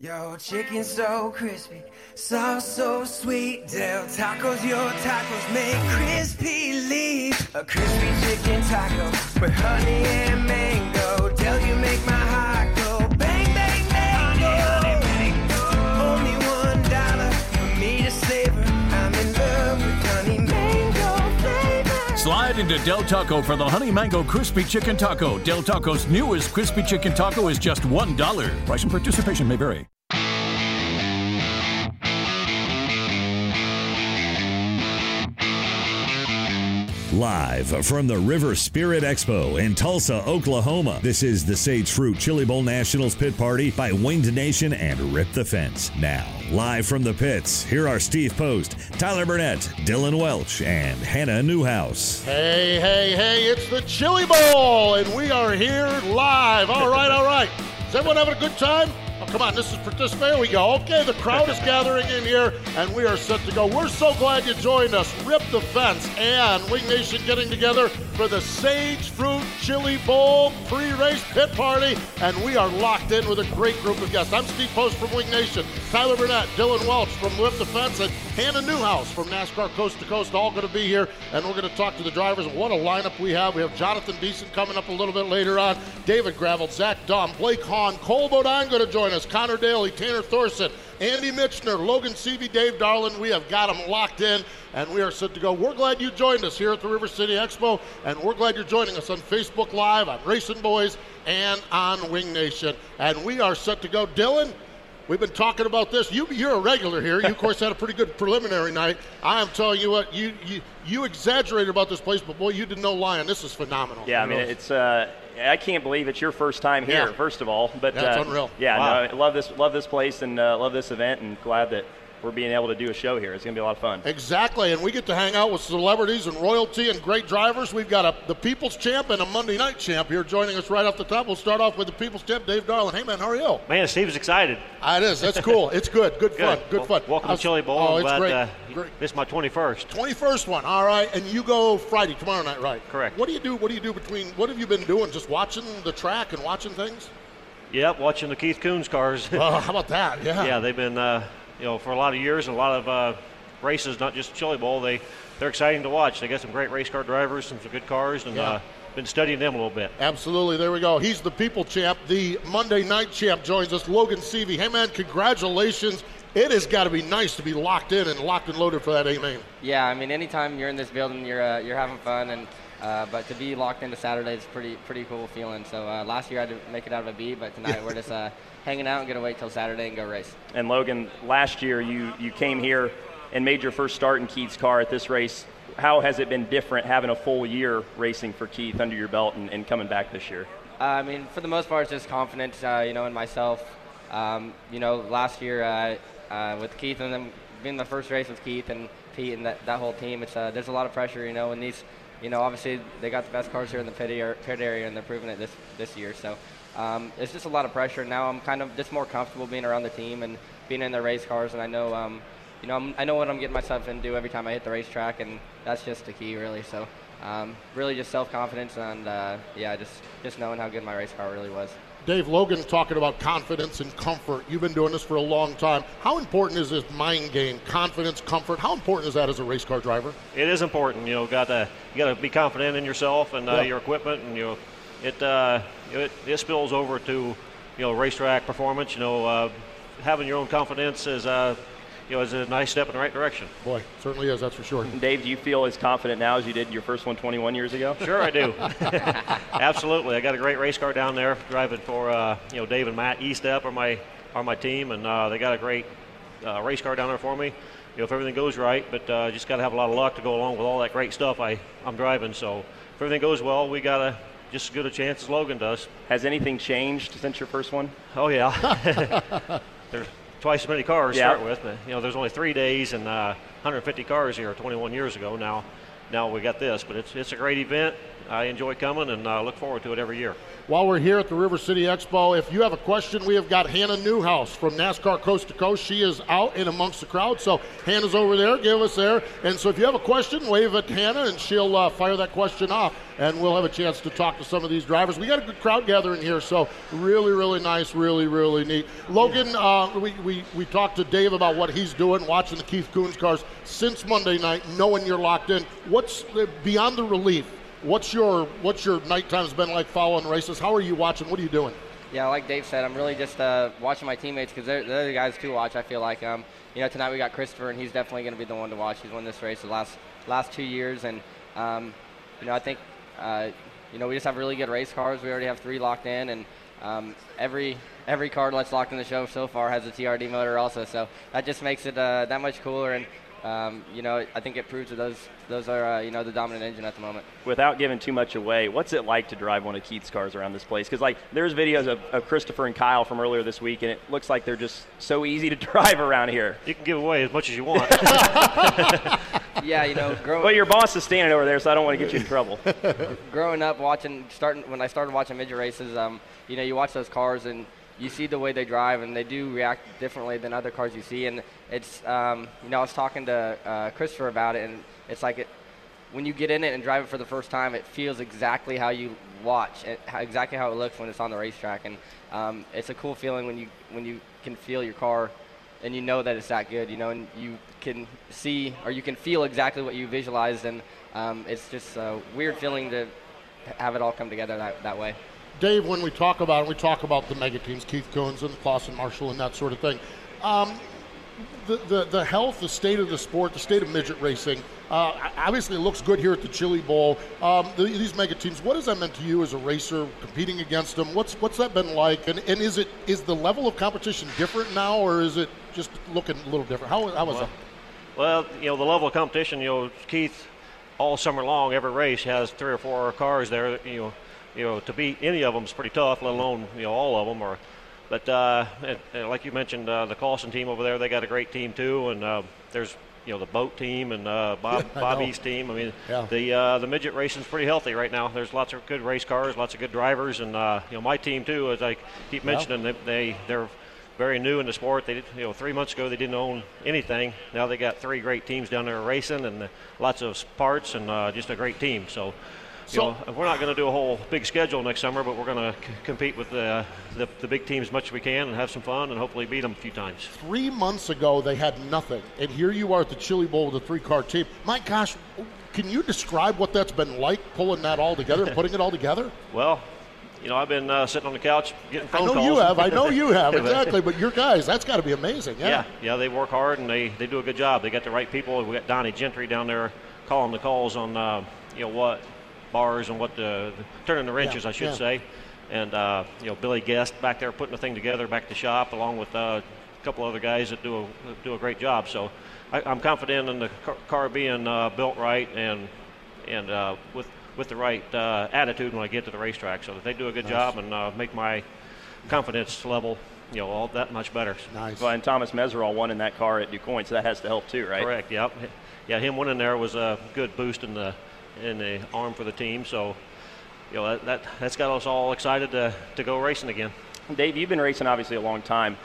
Yo, chicken so crispy, sauce so sweet. Del Tacos, your tacos make crispy leave. A crispy chicken taco with honey and mango. Del, you make my Slide into Del Taco for the Honey Mango Crispy Chicken Taco. Del Taco's newest crispy chicken taco is just $1. Price and participation may vary. Live from the River Spirit Expo in Tulsa, Oklahoma, this is the Sage Fruit Chili Bowl Nationals Pit Party by Winged Nation and Rip the Fence. Now, live from the pits, here are Steve Post, Tyler Burnett, Dillon Welch, and Hannah Newhouse. Hey, hey, hey, it's the Chili Bowl, and we are here live. All right, all right. Is everyone having a good time? Oh, come on, this is participate. There we go. Okay, the crowd is gathering in here, and we are set to go. We're so glad you joined us. Rip the Fence and Wing Nation getting together for the Sage Fruit Chili Bowl pre-race pit party, and we are locked in with a great group of guests. I'm Steve Post from Wing Nation, Tyler Burnett, Dillon Welch from Rip the Fence, and Hannah Newhouse from NASCAR Coast to Coast, all going to be here, and we're going to talk to the drivers. What a lineup we have. We have Jonathan Beason coming up a little bit later on, David Gravel, Zach Daum, Blake Hahn, Cole Bodine going to join us, Connor Daly, Tanner Thorson, Andy Michner, Logan Seavey, Dave Darland. We have got them locked in, and we are set to go. We're glad you joined us here at the River City Expo, and we're glad you're joining us on Facebook Live, on Racing Boys, and on Wing Nation. And we are set to go. Dillon, We've been talking about this. You, you're a regular here. You, of course, had a pretty good preliminary night. I am telling you what, you, you, you exaggerated about this place, but boy, you did no lying. This is phenomenal. Yeah, I mean, it's. Uh, I can't believe it's your first time here. Yeah. First of all, but That's uh, unreal. Yeah, Wow. no, I love this. Love this place and uh, love this event, and glad that we're being able to do a show here. It's going to be a lot of fun. Exactly, and we get to hang out with celebrities and royalty and great drivers. We've got a, the People's Champ and a Monday Night Champ here joining us right off the top. We'll start off with the People's Champ, Dave Darland. Hey, man, how are you? Man, Steve's excited. Ah, it is. That's cool. It's good. Good, fun. Good Well, fun. Welcome How's- to Chili Bowl. Oh, it's glad, great. Uh, great. This is my 21st. 21st one. All right, and you go Friday tomorrow night, right? Correct. What do you do? What do you do between? What have you been doing? Just watching the track and watching things? Yep, watching the Keith Kunz cars. Oh, how about that? Yeah. yeah, they've been, uh, you know, for a lot of years, and a lot of uh, races, not just Chili Bowl. They they're exciting to watch. They got some great race car drivers, some, some good cars, and Yeah. uh, been studying them a little bit. Absolutely. There we go. He's the people champ. The Monday night champ joins us, Logan Seavey. Hey, man, congratulations. It has got to be nice to be locked in and locked and loaded for that A main. Yeah, I mean, anytime you're in this building, you're uh, you're having fun, and uh, but to be locked into Saturday is pretty pretty cool feeling. So uh, last year I had to make it out of a B, but tonight we're just uh, hanging out and gonna wait till Saturday and go race. And Logan, last year you you came here and made your first start in Keith's car at this race. How has it been different having a full year racing for Keith under your belt and, and coming back this year? Uh, I mean, for the most part, it's just confidence, uh, you know, in myself. Um, you know, last year uh, uh, with Keith and them being the first race with Keith and Pete and that, that whole team, it's uh, there's a lot of pressure, you know, and these, you know, obviously they got the best cars here in the pit area, and they're proving it this this year. So um, it's just a lot of pressure. Now I'm kind of just more comfortable being around the team and being in the race cars, and I know. Um, you know, I'm, I know what I'm getting myself into every time I hit the racetrack, and that's just the key, really. So, um, really, just self-confidence, and uh, yeah, just just knowing how good my race car really was. Dave Logan's talking about confidence and comfort. You've been doing this for a long time. How important is this mind game? Confidence, comfort. How important is that as a race car driver? It is important, you know. Got to you got to be confident in yourself and uh, Yeah. your equipment, and you know, it, uh, it it spills over to you know, racetrack performance. You know, uh, having your own confidence is, uh, you know, is a nice step in the right direction. Boy, certainly is. That's for sure. Dave, do you feel as confident now as you did in your first one 21 years ago? Sure, I do. Absolutely. I got a great race car down there driving for uh, you know Dave and Matt E-Step are my are my team, and uh, they got a great uh, race car down there for me. You know, if everything goes right, but uh, just got to have a lot of luck to go along with all that great stuff I I'm driving. So if everything goes well, we got a just as good a chance as Logan does. Has anything changed since your first one? Oh yeah. There's twice as many cars to start with. But, you know, there's only three days and uh, 150 cars here 21 years ago. Now, now we got this, but it's it's a great event. I enjoy coming and uh, look forward to it every year. While we're here at the River City Expo, if you have a question, we have got Hannah Newhouse from NASCAR Coast to Coast. She is out and amongst the crowd, so Hannah's over there. Give us there. And so if you have a question, wave at Hannah, and she'll uh, fire that question off, and we'll have a chance to talk to some of these drivers. We got a good crowd gathering here, so really, really nice, really, really neat. Logan, uh, we, we, we talked to Dave about what he's doing, watching the Keith Kunz cars since Monday night, knowing you're locked in. What's beyond the relief? What's your what's your nighttime's been like following races? How are you watching? What are you doing? Yeah, like Dave said, I'm really just uh, watching my teammates because they're, they're the guys to watch. I feel like, um, you know, tonight we got Christopher, and he's definitely going to be the one to watch. He's won this race the last last two years, and um, you know, I think, uh, you know, we just have really good race cars. We already have three locked in, and um, every every car that's locked in the show so far has a TRD motor also. So that just makes it uh, that much cooler, and um, you know, I think it proves that those those are uh, you know the dominant engine at the moment. Without giving too much away, what's it like to drive one of Keith's cars around this place? Because like, there's videos of, of Christopher and Kyle from earlier this week, and it looks like they're just so easy to drive around here. You can give away as much as you want. yeah, you know, grow, Well, your boss is standing over there, so I don't want to get you in trouble. growing up watching starting when I started watching midget races, um, you know, you watch those cars and you see the way they drive and they do react differently than other cars you see. And it's, um, you know, I was talking to uh, Christopher about it, and it's like it, when you get in it and drive it for the first time, it feels exactly how you watch, it, how, exactly how it looks when it's on the racetrack. And um, it's a cool feeling when you when you can feel your car and you know that it's that good, you know, and you can see or you can feel exactly what you visualized, and um, it's just a weird feeling to have it all come together that, that way. Dave, when we talk about it, we talk about the mega teams, Keith Kunz and Clauson Marshall and that sort of thing. Um, the, the, the health, the state of the sport, the state of midget racing, uh, obviously it looks good here at the Chili Bowl. Um, the, these mega teams, what has that meant to you as a racer, competing against them? What's, what's that been like? And, and is, it, is the level of competition different now, or is it just looking a little different? How, how was that? Well, you know, the level of competition, you know, Keith, all summer long, every race has three or four cars there. You know, you know, to beat any of them is pretty tough, let alone you know all of them. Or, but uh, and, and like you mentioned, uh, the Clauson team over there, they got a great team too. And uh, there's you know the boat team and uh, Bob know. Bobby's team. I mean, Yeah. the uh, the midget racing's pretty healthy right now. There's lots of good race cars, lots of good drivers, and uh, you know my team too. As I keep Yeah. mentioning, they, they they're very new in the sport. They did, you know, three months ago they didn't own anything. Now they got three great teams down there racing and lots of parts and uh, just a great team. So, you So- know, we're not going to do a whole big schedule next summer, but we're going to c- compete with the, the the big teams as much as we can and have some fun and hopefully beat them a few times. Three months ago, they had nothing, and here you are at the Chili Bowl with a three-car team. My gosh, can you describe what that's been like pulling that all together and putting it all together? Well, you know, I've been uh, sitting on the couch getting phone calls. I know calls. you have. I know you have exactly. But your guys, that's got to be amazing. Yeah. Yeah, yeah, they work hard and they, they do a good job. They got the right people. We got Donnie Gentry down there calling the calls on uh, you know what bars and what the, the turning the wrenches, Yeah, I should yeah. say. And uh, you know Billy Guest back there putting the thing together back to shop, along with uh, a couple other guys that do a do a great job. So I, I'm confident in the car, car being uh, built right and and uh, with with the right uh, attitude when I get to the racetrack. So that they do a good Nice. job and uh, make my confidence level you know all that much better. Nice. Well, and Thomas Meseraull won in that car at DuQuoin, so that has to help too, right? Correct. Yep. Yeah, him winning there was a good boost in the in the arm for the team. So, you know, that, that that's got us all excited to, to go racing again. Dave, you've been racing obviously a long time.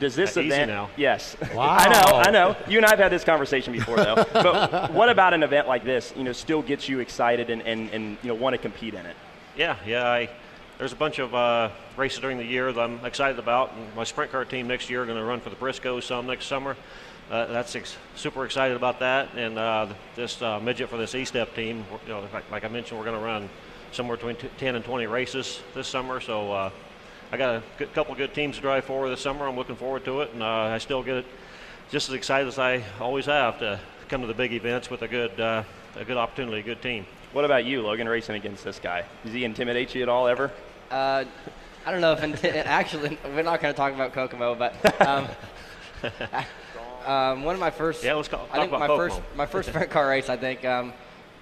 Does this Uh, easy event? now. Yes. Wow. I know. I know. You and I have had this conversation before, though. but what about an event like this? You know, still gets you excited and, and, and you know want to compete in it. Yeah, yeah. I, there's a bunch of uh, races during the year that I'm excited about. And my sprint car team next year are going to run for the Briscoe some next summer. Uh, that's ex- super excited about that. And uh, this uh, midget for this E-Step team, you know, like, like I mentioned, we're going to run somewhere between t- 10 and 20 races this summer. So uh, I got a good, couple good teams to drive for this summer. I'm looking forward to it, and uh, I still get just as excited as I always have to come to the big events with a good a good opportunity, a good team. What about you, Logan, racing against this guy? Does he intimidate you at all ever? Uh, I don't know if actually we're not going to talk about Kokomo, but um, um, one of my first Yeah, let's talk I think about my Kokomo. first my first sprint car race. I think um,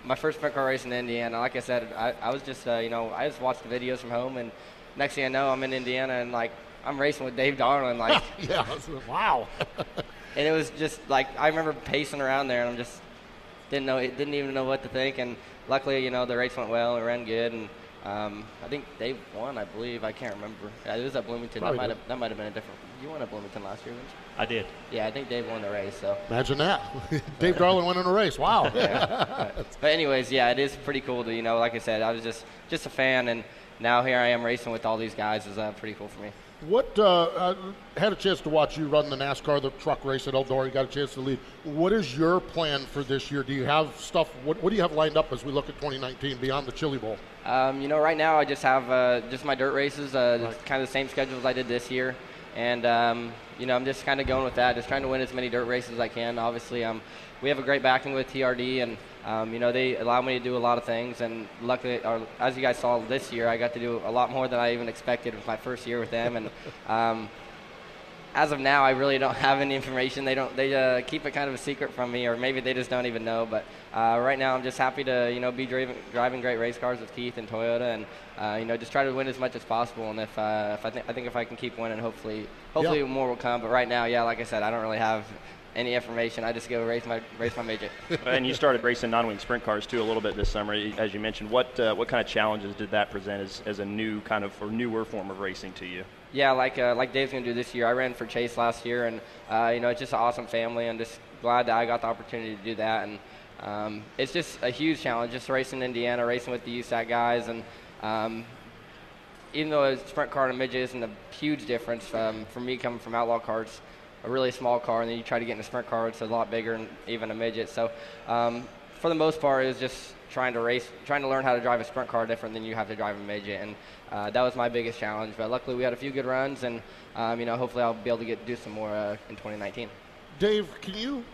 my first sprint car race in Indiana. Like I said, I, I was just uh, you know I just watched the videos from home, and next thing I know, I'm in Indiana and like I'm racing with Dave Darland, like yeah, wow. and it was just like I remember pacing around there, and I'm just didn't know didn't even know what to think. And luckily, you know, the race went well, it ran good, and um, I think Dave won. I believe I can't remember. Yeah, it was at Bloomington. Probably that might have that might have been a different. You won at Bloomington last year, didn't you? I did. Yeah, I think Dave won the race. So. Imagine that. Dave Darland went in a race. Wow. Yeah. but anyways, yeah, it is pretty cool to you know. Like I said, I was just just a fan, and now here I am racing with all these guys. Is uh, pretty cool for me. What uh, uh, had a chance to watch you run the NASCAR, the truck race at Eldora. You got a chance to lead. What is your plan for this year? Do you have stuff? What, what do you have lined up as we look at 2019 beyond the Chili Bowl? Um, you know, right now I just have uh, just my dirt races, uh, kind of the same schedule as I did this year, and um, you know I'm just kind of going with that, just trying to win as many dirt races as I can. Obviously, I'm. um, we have a great backing with TRD, and um, you know they allow me to do a lot of things. And luckily, or as you guys saw this year, I got to do a lot more than I even expected with my first year with them, and. Um, as of now, I really don't have any information. They don't. They uh, keep it kind of a secret from me, or maybe they just don't even know. But uh, right now, I'm just happy to you know be driving, driving great race cars with Keith and Toyota, and uh, you know just try to win as much as possible. And if, uh, if I think I think if I can keep winning, hopefully hopefully Yeah. more will come. But right now, yeah, like I said, I don't really have any information. I just go race my race my midget. and you started racing non-wing sprint cars too a little bit this summer, as you mentioned. What uh, what kind of challenges did that present as, as a new kind of or newer form of racing to you? Yeah, like uh, like Dave's gonna do this year. I ran for Chase last year, and uh, you know it's just an awesome family. I'm just glad that I got the opportunity to do that, and um, it's just a huge challenge. Just racing in Indiana, racing with the USAC guys, and um, even though a sprint car and a midget isn't a huge difference um, for me coming from outlaw cars, a really small car, and then you try to get in a sprint car, it's a lot bigger and even a midget. So um, for the most part, it was just trying to race, trying to learn how to drive a sprint car different than you have to drive a midget, and uh, that was my biggest challenge. But luckily, we had a few good runs, and um, you know, hopefully, I'll be able to get do some more uh, in 2019. Dave, can you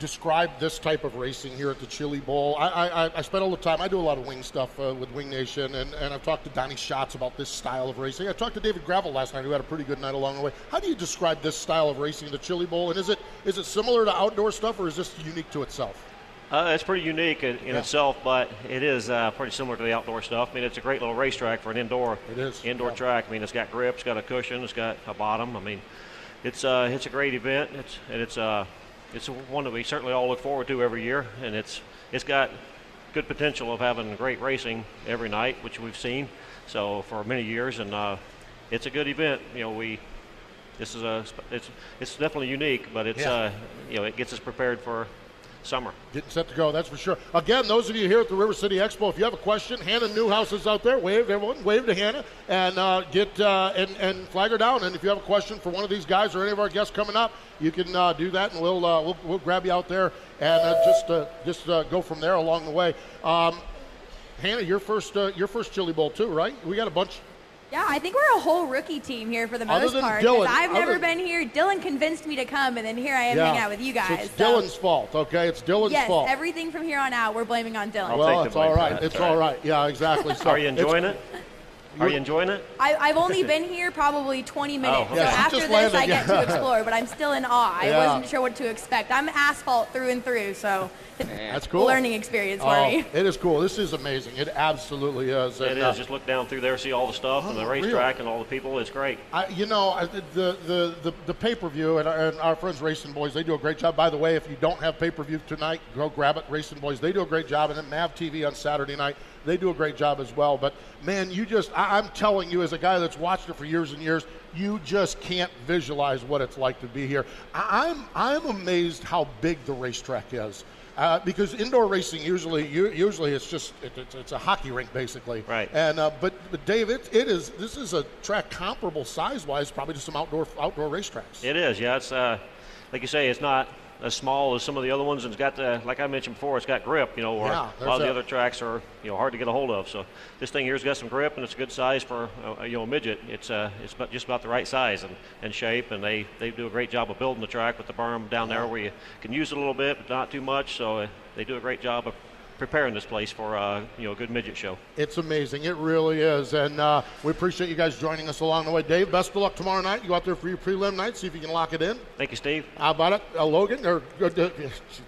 describe this type of racing here at the Chili Bowl? I, I, I spent all the time. I do a lot of wing stuff uh, with Wing Nation, and, and I've talked to Donny Schatz about this style of racing. I talked to David Gravel last night, who had a pretty good night along the way. How do you describe this style of racing at the Chili Bowl? And is it is it similar to outdoor stuff, or is this unique to itself? Uh, it's pretty unique in, in Yeah. itself, but it is uh, pretty similar to the outdoor stuff. I mean, it's a great little racetrack for an indoor indoor yeah. track. I mean, it's got grips, got a cushion, it's got a bottom. I mean, it's uh, it's a great event. It's and it's uh, it's one that we certainly all look forward to every year, and it's it's got good potential of having great racing every night, which we've seen so for many years, and uh, it's a good event. You know, we this is a it's it's definitely unique, but it's Yeah. uh, you know it gets us prepared for summer. Getting set to go, that's for sure. Again, those of you here at the River City Expo, if you have a question, Hannah Newhouse is out there. Wave, everyone, wave to Hannah and uh, get uh, and, and flag her down. And if you have a question for one of these guys or any of our guests coming up, you can uh, do that, and we'll, uh, we'll we'll grab you out there and uh, just uh, just go from there along the way. Um, Hannah, your first your first Chili Bowl too, right? We got a bunch. Yeah, I think we're a whole rookie team here for the Other most than part. 'cause Dillon, I've never other- been here. Dillon convinced me to come, and then here I am Yeah. hanging out with you So guys. it's so- Dillon's fault, okay? It's Dillon's yes, fault. everything from here on out, we're blaming on Dillon. well, it's all right. It's all right. Yeah, exactly. So Are you enjoying it? Are you enjoying it? I, I've only been here probably 20 minutes, Oh, so okay. Yeah, she after this landed, I get yeah. to explore. But I'm still in awe. I wasn't sure what to expect. I'm asphalt through and through, so That's cool. learning experience for Oh, me. it is cool. This is amazing. It absolutely is. It And, is. uh, Just look down through there, see all the stuff and the Unreal. racetrack and all the people. It's great. I, you know, I- the the the, the pay per view and, our- and our friends Racing Boys, they do a great job. By the way, if you don't have pay per view tonight, go grab it. Racing Boys, they do a great job, and then Mav TV on Saturday night, they do a great job as well. But man, you just, I, I'm telling you, as a guy that's watched it for years and years, you just can't visualize what it's like to be here. I, I'm I'm amazed how big the racetrack is. Uh, because indoor racing usually usually it's just it, it's, it's a hockey rink basically Right. and uh, but but Dave it, it is this is a track comparable size wise probably to some outdoor outdoor racetracks It is. Yeah. It's uh, like you say. It's not as small as some of the other ones, and it's got the, like I mentioned before, it's got grip. You know, where Yeah, a lot of the other tracks are you know hard to get a hold of. So this thing here's got some grip, and it's a good size for uh, you know a midget. It's uh, it's about, just about the right size and, and shape, and they they do a great job of building the track with the berm down there where you can use it a little bit, but not too much. So uh, they do a great job of preparing this place for uh, you know a good midget show. It's amazing. It really is. And uh, we appreciate you guys joining us along the way. Dave, best of luck tomorrow night. You go out there for your prelim night, see if you can lock it in. Thank you, Steve. How about it? Uh, Logan? Or, uh, uh,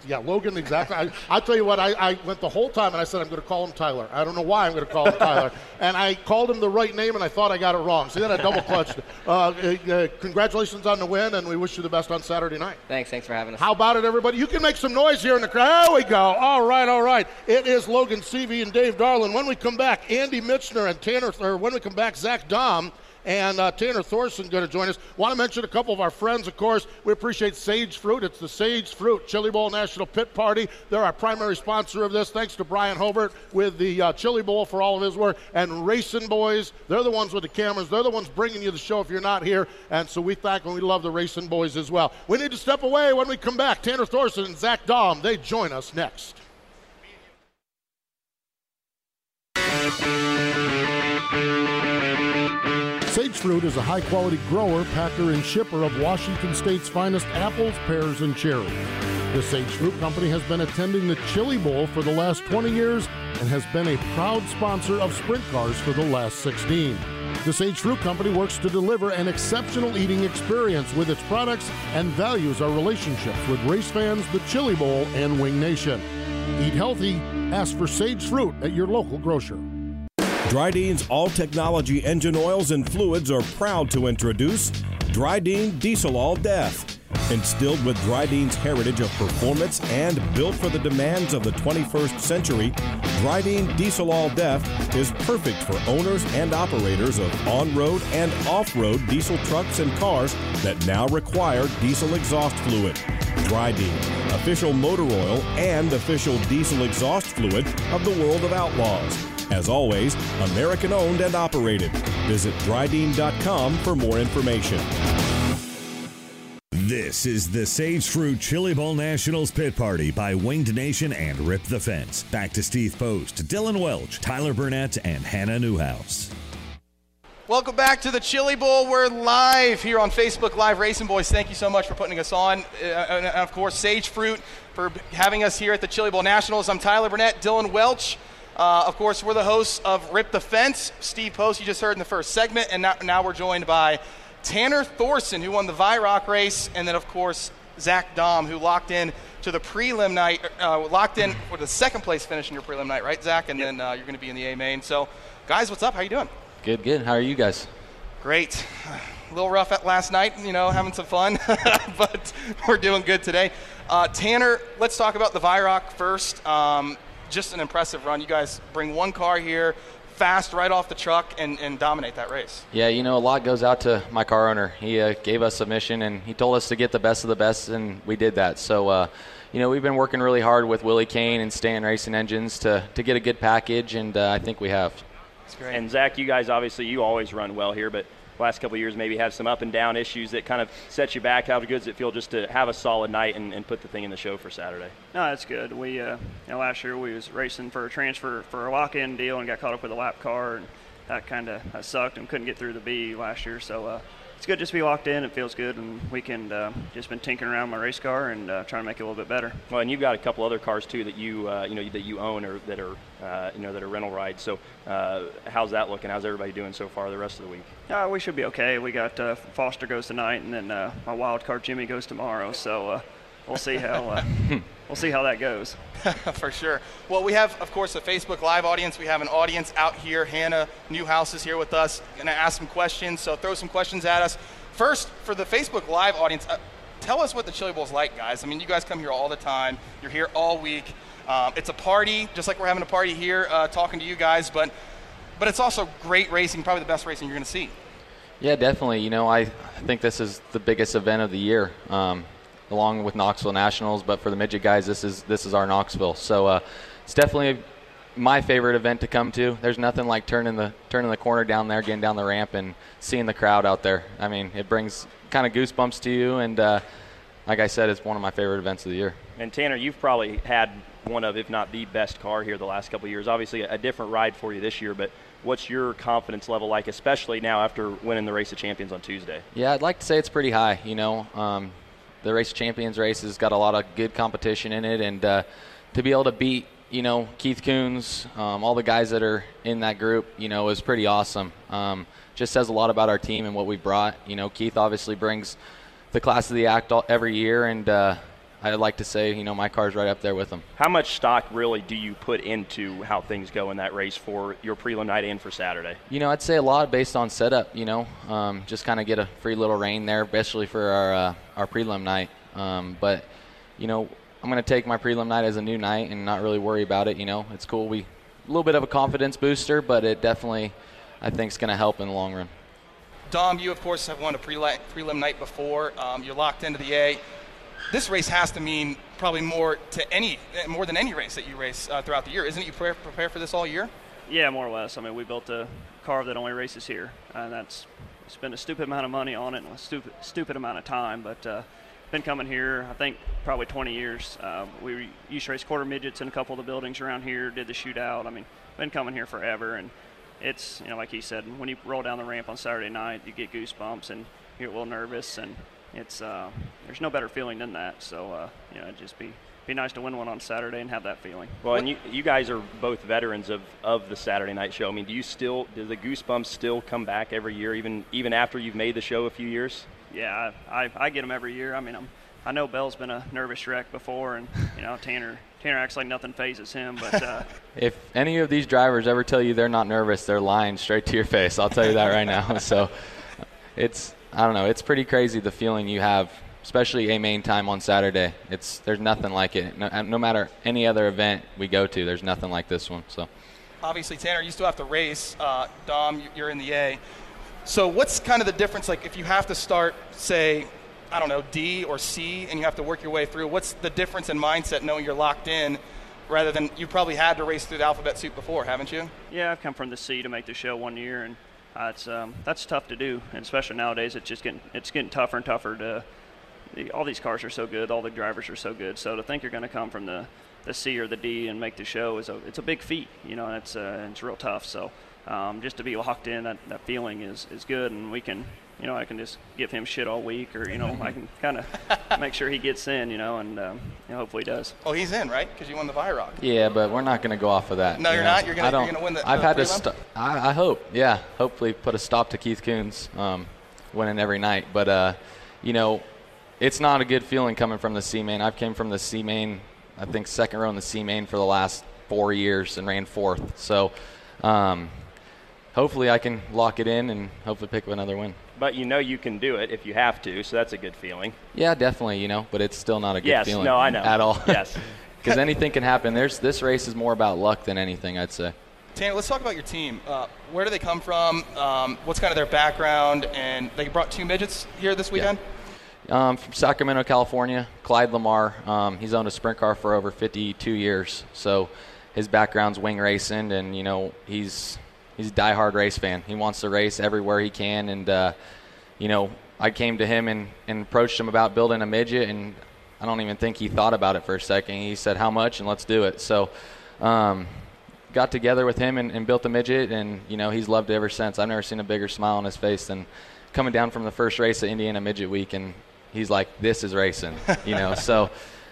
yeah, Logan, exactly. I, I'll tell you what, I, I went the whole time and I said, I'm going to call him Tyler. I don't know why I'm going to call him Tyler. and I called him the right name and I thought I got it wrong. So then I double clutched. uh, uh, uh, congratulations on the win, and we wish you the best on Saturday night. Thanks. Thanks for having us. How about it, everybody? You can make some noise here in the crowd. There we go. All right, all right. It is Logan Seavey and Dave Darland. When we come back, Andy Michner and Tanner, or when we come back, Zach Daum and uh, Tanner Thorson going to join us. Want to mention a couple of our friends, of course. We appreciate Sage Fruit. It's the Sage Fruit Chili Bowl National Pit Party. They're our primary sponsor of this. Thanks to Brian Hobart with the uh, Chili Bowl for all of his work. And Racing Boys, they're the ones with the cameras. They're the ones bringing you the show if you're not here. And so we thank and we love the Racing Boys as well. We need to step away when we come back. Tanner Thorson and Zach Daum, they join us next. Sage Fruit is a high quality grower, packer, and shipper of Washington State's finest apples, pears, and cherries. The Sage Fruit Company has been attending the Chili Bowl for the last 20 years and has been a proud sponsor of sprint cars for the last 16. The Sage Fruit Company works to deliver an exceptional eating experience with its products and values our relationships with race fans, the Chili Bowl, and Wing Nation. Eat healthy, ask for Sage Fruit at your local grocer. Drydene's all technology engine oils and fluids are proud to introduce Drydene Diesel All Death. Instilled with Drydene's heritage of performance and built for the demands of the 21st century, Drydene Diesel All Death is perfect for owners and operators of on road and off road diesel trucks and cars that now require diesel exhaust fluid. Drydene, official motor oil and official diesel exhaust fluid of the world of outlaws. As always, American owned and operated. Visit drydene.com for more information. This is the Sage Fruit Chili Bowl Nationals Pit Party by Winged Nation and Rip the Fence. Back to Steve Post, Dillon Welch, Tyler Burnett, and Hannah Newhouse. Welcome back to the Chili Bowl. We're live here on Facebook Live Racing Boys. Thank you so much for putting us on. Uh, and of course, Sage Fruit for having us here at the Chili Bowl Nationals. I'm Tyler Burnett, Dillon Welch. Uh, of course, we're the hosts of Rip the Fence. Steve Post, you just heard in the first segment. And now, now we're joined by Tanner Thorson, who won the VROC race. And then, of course, Zach Daum, who locked in to the prelim night, uh, locked in for the second place finish in your prelim night, right, Zach? And then uh, you're going to be in the A main. So, guys, what's up? How you doing? Good, good. How are you guys? Great. A little rough at last night, you know, having some fun, but we're doing good today. Uh, Tanner, let's talk about the VROC first. Um, just an impressive run. You guys bring one car here, fast right off the truck, and, and dominate that race. Yeah, you know, a lot goes out to my car owner. He uh, gave us a mission, and he told us to get the best of the best, and we did that. So, uh, you know, we've been working really hard with Willie Kane and Stan Racing Engines to, to get a good package, and uh, I think we have. And Zach, you guys obviously you always run well here, but last couple years maybe have some up and down issues that kind of set you back. How good does it feel just to have a solid night and, and put the thing in the show for Saturday? No, that's good. We, uh, you know, last year we was racing for a transfer for a lock-in deal and got caught up with a lap car, and that kind of sucked and couldn't get through the B last year. So uh, it's good just to be locked in. It feels good, and we can uh, just been tinkering around my race car and uh, trying to make it a little bit better. Well, and you've got a couple other cars too that you uh, you know that you own or that are uh, you know that are rental rides. So uh, how's that looking? How's everybody doing so far the rest of the week? Uh, we should be okay. We got uh, Foster goes tonight, and then uh, my wild card Jimmy goes tomorrow. So uh, we'll see how uh, we'll see how that goes. for sure. Well, we have, of course, a Facebook Live audience. We have an audience out here. Hannah Newhouse is here with us. Going to ask some questions, so throw some questions at us. First, for the Facebook Live audience, uh, tell us what the Chili Bowl is like, guys. I mean, you guys come here all the time. You're here all week. Um, it's a party, just like we're having a party here, uh, talking to you guys. But, but it's also great racing, probably the best racing you're going to see. Yeah, definitely. You know, I think this is the biggest event of the year, um, along with Knoxville Nationals. But for the midget guys, this is this is our Knoxville. So uh, it's definitely my favorite event to come to. There's nothing like turning the turning the corner down there, getting down the ramp, and seeing the crowd out there. I mean, it brings kind of goosebumps to you, and uh, like I said, it's one of my favorite events of the year. And Tanner, you've probably had one of, if not the best car here the last couple of years. Obviously, a different ride for you this year, but what's your confidence level like, especially now after winning the Race of Champions on Tuesday? Yeah, I'd like to say it's pretty high. You know, um, the Race Champions race has got a lot of good competition in it, and uh, to be able to beat, you know, Keith Kunz, um, all the guys that are in that group, you know, is pretty awesome. Um, just says a lot about our team and what we brought. You know, Keith obviously brings the class of the act all, every year, and uh, I'd like to say, you know, my car's right up there with them. How much stock really do you put into how things go in that race for your prelim night and for Saturday? You know, I'd say a lot based on setup. You know, um, just kind of get a free little rain there, especially for our uh, our prelim night. Um, but you know, I'm going to take my prelim night as a new night and not really worry about it. You know, it's cool. We a little bit of a confidence booster, but it definitely, I think, is going to help in the long run. Daum, you of course have won a prelim, prelim night before. Um, you're locked into the A. This race has to mean probably more to any more than any race that you race uh, throughout the year, isn't it? You prepare, prepare for this all year. Yeah, more or less. I mean, we built a car that only races here, and that's spent a stupid amount of money on it and a stupid stupid amount of time, but. Uh, been coming here, I think, probably 20 years. Uh, we used to race quarter midgets in a couple of the buildings around here, did the shootout. I mean, been coming here forever, and it's you know like he said, when you roll down the ramp on Saturday night, you get goosebumps and you get a little nervous, and it's uh, there's no better feeling than that. So uh, you know, it'd just be be nice to win one on Saturday and have that feeling. Well, and you, you guys are both veterans of, of the Saturday night show. I mean, do you still do the goosebumps still come back every year, even even after you've made the show a few years? Yeah, I, I, I get them every year. I mean, I'm I know Bell's been a nervous wreck before, and you know Tanner Tanner acts like nothing phases him. But uh, if any of these drivers ever tell you they're not nervous, they're lying straight to your face. I'll tell you that right now. So it's I don't know. It's pretty crazy the feeling you have, especially a main time on Saturday. It's there's nothing like it. No, no matter any other event we go to, there's nothing like this one. So obviously, Tanner, you still have to race. Uh, Daum, you're in the A. So what's kind of the difference? Like if you have to start, say, I don't know, D or C, and you have to work your way through. What's the difference in mindset knowing you're locked in rather than you probably had to race through the alphabet soup before, haven't you? Yeah, I've come from the C to make the show one year, and uh, it's um, that's tough to do, and especially nowadays, it's just getting it's getting tougher and tougher to. All these cars are so good, all the drivers are so good. So to think you're going to come from the, the C or the D and make the show is a it's a big feat, you know, and it's uh, it's real tough. So um, just to be locked in, that, that feeling is, is good, and we can you know, I can just give him shit all week, or you know, I can kind of make sure he gets in, you know, and um, you know, hopefully he does. Oh, he's in, right? Because you won the VROC. Yeah, but we're not going to go off of that. No, you are know? not. You're going to win the. I've the had to. St- I, I, hope, yeah, hopefully put a stop to Keith Kunz um, winning every night. But uh, you know, it's not a good feeling coming from the C main. I've came from the C main. I think second row in the C main for the last four years and ran fourth. So. Um, hopefully I can lock it in and hopefully pick up another win. But you know you can do it if you have to, so that's a good feeling. Yeah, definitely, you know, but it's still not a good yes, feeling. no, I know. At all. Yes. Because anything can happen. There's this race is more about luck than anything, I'd say. Tanner, let's talk about your team. Uh, where do they come from? Um, what's kind of their background? And they brought two midgets here this weekend. Yeah. Um, from Sacramento, California, Clyde Lamar. Um, he's owned a sprint car for over 52 years, so his background's wing racing, and you know he's he's a diehard race fan. He wants to race everywhere he can, and uh, you know, I came to him and, and approached him about building a midget, and I don't even think he thought about it for a second. He said, "How much?" and let's do it. So, um, got together with him and, and built a midget, and you know, he's loved it ever since. I've never seen a bigger smile on his face than coming down from the first race at Indiana Midget Week, and he's like, "This is racing," you know. so,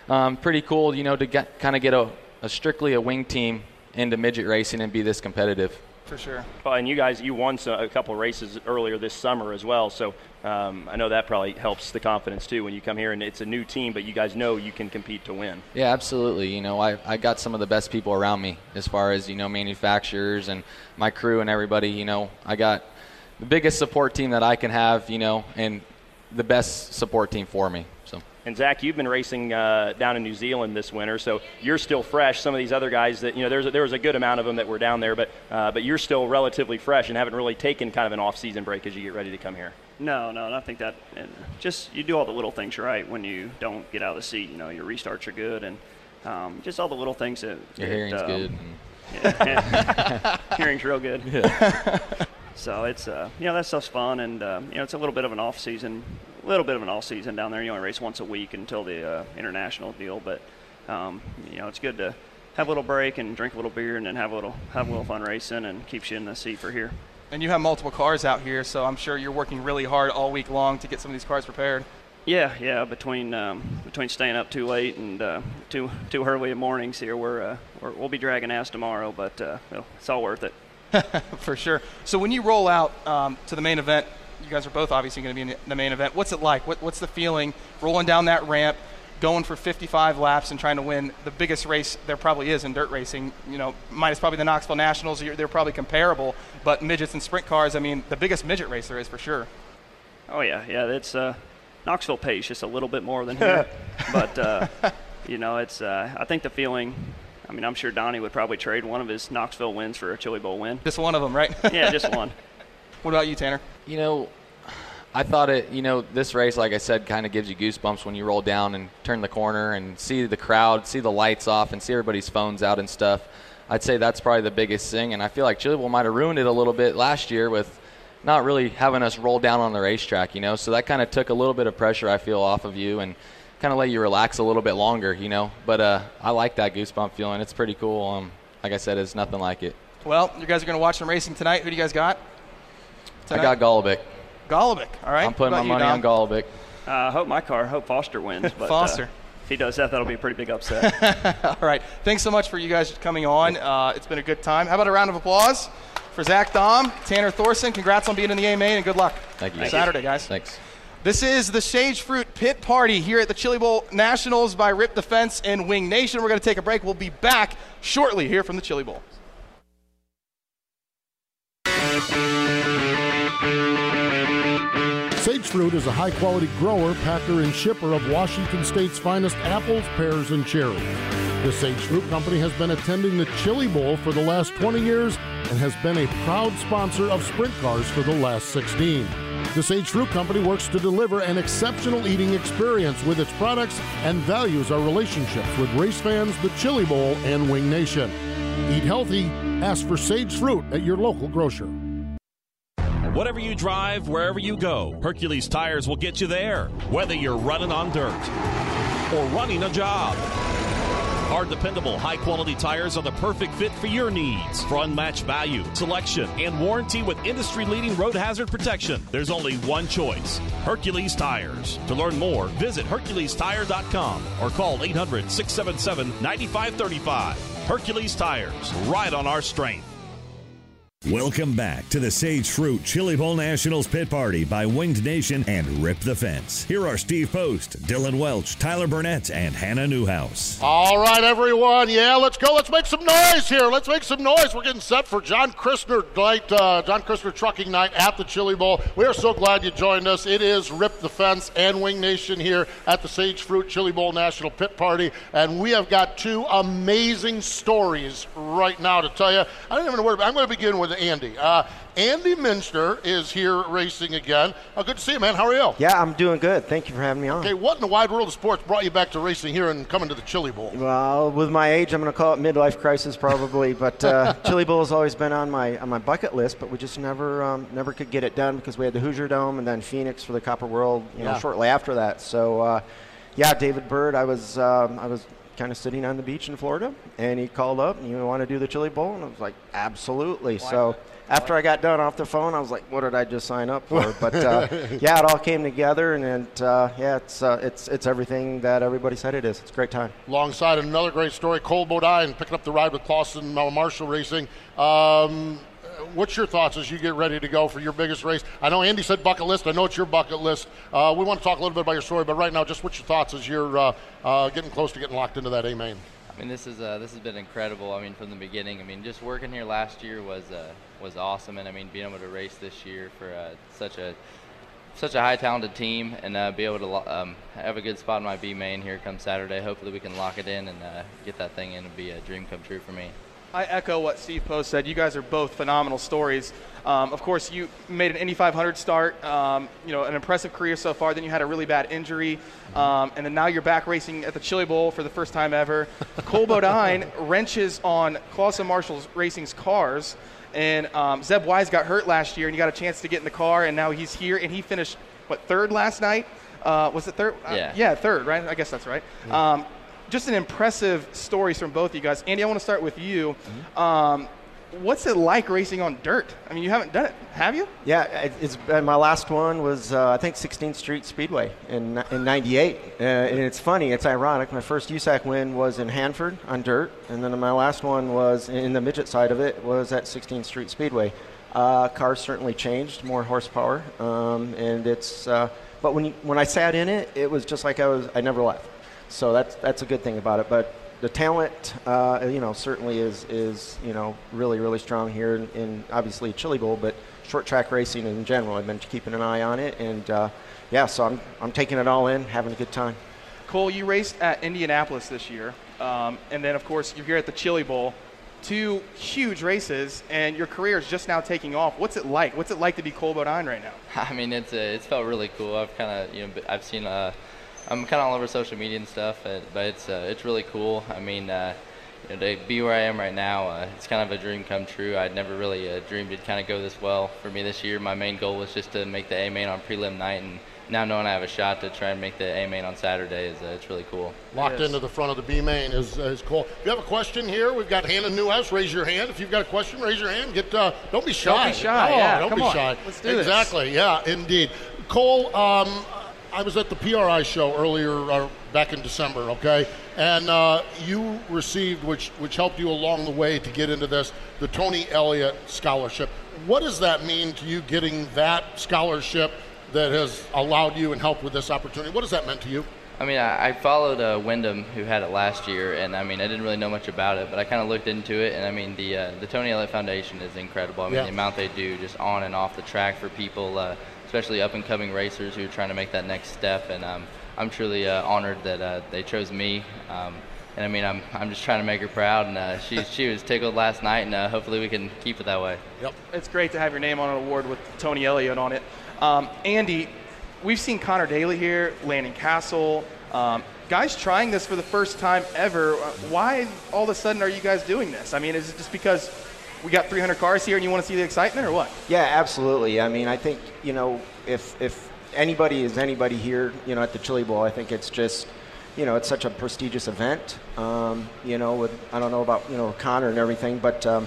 um, pretty cool, you know, to kind of get a, a strictly a wing team into midget racing and be this competitive for sure. Well, and you guys, you won a couple races earlier this summer as well, so um, I know that probably helps the confidence too when you come here and it's a new team, but you guys know you can compete to win. Yeah, absolutely. You know, I, I got some of the best people around me as far as you know manufacturers and my crew and everybody. You know, I got the biggest support team that I can have. You know, and the best support team for me. So. And Zach, you've been racing uh, down in New Zealand this winter, so you're still fresh. Some of these other guys that you know, there's a, there was a good amount of them that were down there, but uh, but you're still relatively fresh and haven't really taken kind of an off-season break as you get ready to come here. No, no, I think that just you do all the little things right when you don't get out of the seat. You know, your restarts are good, and um, just all the little things that your that, hearing's um, good. Yeah, hearing's real good. Yeah. so it's uh, you know that stuff's fun, and uh, you know it's a little bit of an off season little bit of an all season down there. You only race once a week until the uh, international deal, but um, you know it's good to have a little break and drink a little beer and then have a little have a little fun racing and keeps you in the seat for here. And you have multiple cars out here, so I'm sure you're working really hard all week long to get some of these cars prepared. Yeah, yeah. Between um, between staying up too late and uh, too too early in mornings here, we're, uh, we're we'll be dragging ass tomorrow, but uh, it's all worth it. For sure. So when you roll out um, to the main event, you guys are both obviously going to be in the main event. What's it like? What, what's the feeling rolling down that ramp, going for 55 laps and trying to win the biggest race there probably is in dirt racing? You know, minus probably the Knoxville Nationals. They're probably comparable, but midgets and sprint cars. I mean, the biggest midget race there is for sure. Oh yeah, yeah. It's uh, Knoxville pays just a little bit more than here, but uh, you know, it's. Uh, I think the feeling. I mean, I'm sure Donny would probably trade one of his Knoxville wins for a Chili Bowl win. Just one of them, right? yeah, just one. What about you, Tanner? You know, I thought it, you know, this race, like I said, kind of gives you goosebumps when you roll down and turn the corner and see the crowd, see the lights off, and see everybody's phones out and stuff. I'd say that's probably the biggest thing, and I feel like Chili Bowl might have ruined it a little bit last year with not really having us roll down on the racetrack, you know. So that kind of took a little bit of pressure I feel off of you and kind of let you relax a little bit longer, you know. But uh, I like that goosebump feeling. It's pretty cool. Um, like I said, it's nothing like it. Well, you guys are going to watch some racing tonight. Who do you guys got? Tonight? I got Golobic. Golobic, all right. I'm putting my money Daum? on Golobic. Uh, I hope my car, I hope Foster wins. But, Foster. Uh, if he does that, that'll be a pretty big upset. all right. Thanks so much for you guys coming on. Uh, it's been a good time. How about a round of applause for Zach Daum, Tanner Thorson? Congrats on being in the A main and good luck. Thank you. Saturday, guys. Thanks. This is the Sage Fruit Pit Party here at the Chili Bowl Nationals by Rip the Fence and Wing Nation. We're going to take a break. We'll be back shortly here from the Chili Bowl. Sage Fruit is a high quality grower, packer, and shipper of Washington State's finest apples, pears, and cherries. The Sage Fruit Company has been attending the Chili Bowl for the last 20 years and has been a proud sponsor of sprint cars for the last 16. The Sage Fruit Company works to deliver an exceptional eating experience with its products and values our relationships with race fans, the Chili Bowl, and Wing Nation. Eat healthy, ask for Sage Fruit at your local grocer. Whatever you drive, wherever you go, Hercules Tires will get you there, whether you're running on dirt or running a job. Our dependable, high quality tires are the perfect fit for your needs. For unmatched value, selection, and warranty with industry leading road hazard protection, there's only one choice Hercules Tires. To learn more, visit HerculesTire.com or call 800 677 9535. Hercules Tires, right on our strength. Welcome back to the Sage Fruit Chili Bowl Nationals Pit Party by Winged Nation and Rip the Fence. Here are Steve Post, Dillon Welch, Tyler Burnett, and Hannah Newhouse. All right, everyone. Yeah, let's go. Let's make some noise here. Let's make some noise. We're getting set for John Christner night, uh, John Christner Trucking Night at the Chili Bowl. We are so glad you joined us. It is Rip the Fence and Winged Nation here at the Sage Fruit Chili Bowl National Pit Party, and we have got two amazing stories right now to tell you. I don't even know where. I'm going to begin with Andy. Uh, Andy Michner is here racing again. Oh, good to see you, man. How are you? Yeah, I'm doing good. Thank you for having me on. Okay, what in the wide world of sports brought you back to racing here and coming to the Chili Bowl? Well, with my age, I'm going to call it midlife crisis probably, but uh, Chili Bowl has always been on my on my bucket list, but we just never um, never could get it done because we had the Hoosier Dome and then Phoenix for the Copper World, you know, Yeah. shortly after that. So, uh, yeah, David Bird, I was um, I was kind of sitting on the beach in Florida, and he called up, and you want to do the Chili Bowl, and I was like, absolutely. So. After I got done off the phone, I was like, "What did I just sign up for?" But uh, yeah, it all came together, and it, uh, yeah, it's uh, it's it's everything that everybody said it is. It's a great time. Alongside another great story, Cole Bodine picking up the ride with Clauson Marshall Racing. Um, what's your thoughts as you get ready to go for your biggest race? I know Andy said bucket list. I know it's your bucket list. Uh, we want to talk a little bit about your story, but right now, just what's your thoughts as you're uh, uh, getting close to getting locked into that A main? I mean, this is uh, this has been incredible. I mean, from the beginning. I mean, just working here last year was uh, was awesome, and I mean, being able to race this year for such a such a high talented team and uh, be able to um, have a good spot in my B main here come Saturday. Hopefully, we can lock it in and uh, get that thing in and be a dream come true for me. I echo what Steve Post said. You guys are both phenomenal stories. Um, of course, you made an Indy 500 start. Um, you know, an impressive career so far. Then you had a really bad injury, um, and then now you're back racing at the Chili Bowl for the first time ever. Cole Bodine wrenches on Clauson Marshall Racing's cars, and um, Zeb Wise got hurt last year, and he got a chance to get in the car, and now he's here, and he finished what third last night. Uh, was it third? Uh, Yeah. yeah, third, right? I guess that's right. Um, just an impressive stories from both of you guys. Andy, I want to start with you. Um, what's it like racing on dirt? I mean, you haven't done it, have you? Yeah, it- it's my last one was uh, I think 16th Street Speedway in in '98, uh, and it's funny, it's ironic. My first USAC win was in Hanford on dirt, and then my last one was in the midget side of it was at 16th Street Speedway. Uh, cars certainly changed, more horsepower, um, and it's. Uh, but when you, when I sat in it, it was just like I was. I never left. So that's that's a good thing about it. But the talent, uh, you know, certainly is is you know really really strong here in, in obviously Chili Bowl, but short track racing in general. I've been keeping an eye on it, and uh, yeah, so I'm I'm taking it all in, having a good time. Cole, you raced at Indianapolis this year, um, and then of course you're here at the Chili Bowl. Two huge races, and your career is just now taking off. What's it like? What's it like to be Cole Bodine right now? I mean, it's uh, it's felt really cool. I've kind of you know b- I've seen uh, I'm kind of all over social media and stuff, uh, but it's uh, it's really cool. I mean, uh, you know, to be where I am right now, uh, it's kind of a dream come true. I'd never really uh, dreamed it'd kind of go this well for me this year. My main goal was just to make the A main on prelim night, and now knowing I have a shot to try and make the A main on Saturday is uh, it's really cool. Locked into the front of the B main is, is cool. If you have a question here, we've got Hannah Newhouse. Raise your hand. If you've got a question, raise your hand. Get uh, don't be shy. Don't be shy, Oh, yeah, don't come be on. shy. Let's do this. exactly. Yeah, indeed. Cole, um, I was at the PRI show earlier uh, back in December. Okay, and uh, you received, which which helped you along the way to get into this, the Tony Elliott Scholarship. What does that mean to you getting that scholarship that has allowed you and helped with this opportunity? What has that meant to you? I mean, I, I followed uh, Windom, who had it last year, and I mean, I didn't really know much about it, but I kind of looked into it, and I mean, the uh, the Tony Elliott Foundation is incredible. I mean, Yeah. the amount they do just on and off the track for people, uh, especially up and coming racers who are trying to make that next step, and um, I'm truly uh, honored that uh, they chose me. Um, and I mean, I'm, I'm just trying to make her proud, and uh, she she was tickled last night, and uh, hopefully we can keep it that way. Yep. It's great to have your name on an award with Tony Elliott on it. Um, Andy, we've seen Connor Daly here, Landon Cassill, um, guys trying this for the first time ever. Why all of a sudden are you guys doing this? I mean, is it just because we got 300 cars here and you want to see the excitement, or what? Yeah, absolutely. I mean, I think you know if if anybody is anybody here, you know, at the Chili Bowl, I think it's just you know it's such a prestigious event. Um, you know, with I don't know about you know Connor and everything, but um,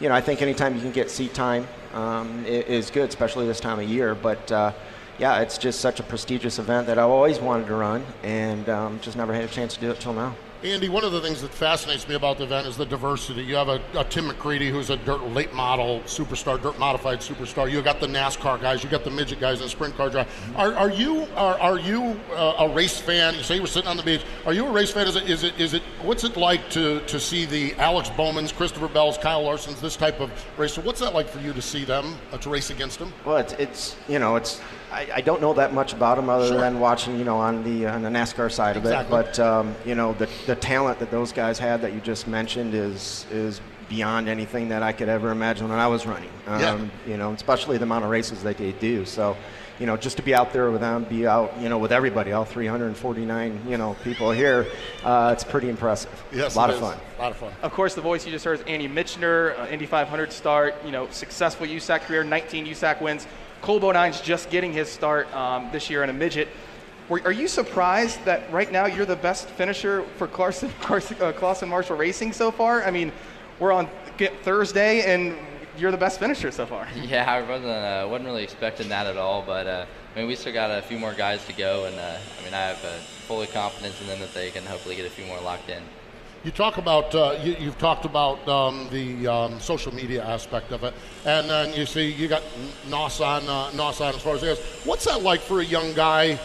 you know I think anytime you can get seat time um, is good, especially this time of year. But uh, yeah, it's just such a prestigious event that I've always wanted to run, and um, just never had a chance to do it till now. Andy, one of the things that fascinates me about the event is the diversity. You have a, a Tim McCreadie who's a dirt late model superstar, dirt modified superstar. You got the NASCAR guys, you got the midget guys, and the sprint car drive. Are, are you are, are you uh, a race fan? You say you were sitting on the beach. Are you a race fan? Is it is it is it what's it like to to see the Alex Bowmans, Christopher Bells, Kyle Larsons, this type of racer? What's that like for you to see them uh, to race against them? Well, it's, it's you know, it's I, I don't know that much about them other Sure. than watching, you know, on the on the NASCAR side of it. But um, you know, the the talent that those guys had that you just mentioned is is beyond anything that I could ever imagine when I was running. Um, Yeah. You know, especially the amount of races that they do. So. You know, just to be out there with them, be out, you know, with everybody, all 349, you know, people here, uh, it's pretty impressive. Yes, a lot of is. fun. A lot of fun. Of course, the voice you just heard is Andy Michner, uh, Indy 500 start, you know, successful USAC career, 19 USAC wins. Cole Bodine's just getting his start um, this year in a midget. Are you surprised that right now you're the best finisher for Clauson, Clauson, uh, Marshall Racing so far? I mean, we're on Thursday and you're the best finisher so far. Yeah, I wasn't uh, wasn't really expecting that at all, but uh, I mean, we still got a few more guys to go, and uh, I mean, I have uh, fully confidence in them that they can hopefully get a few more locked in. You talk about uh, you, you've talked about um, the um, social media aspect of it, and then you see you got Nos on uh, Nos on as far as it goes. What's that like for a young guy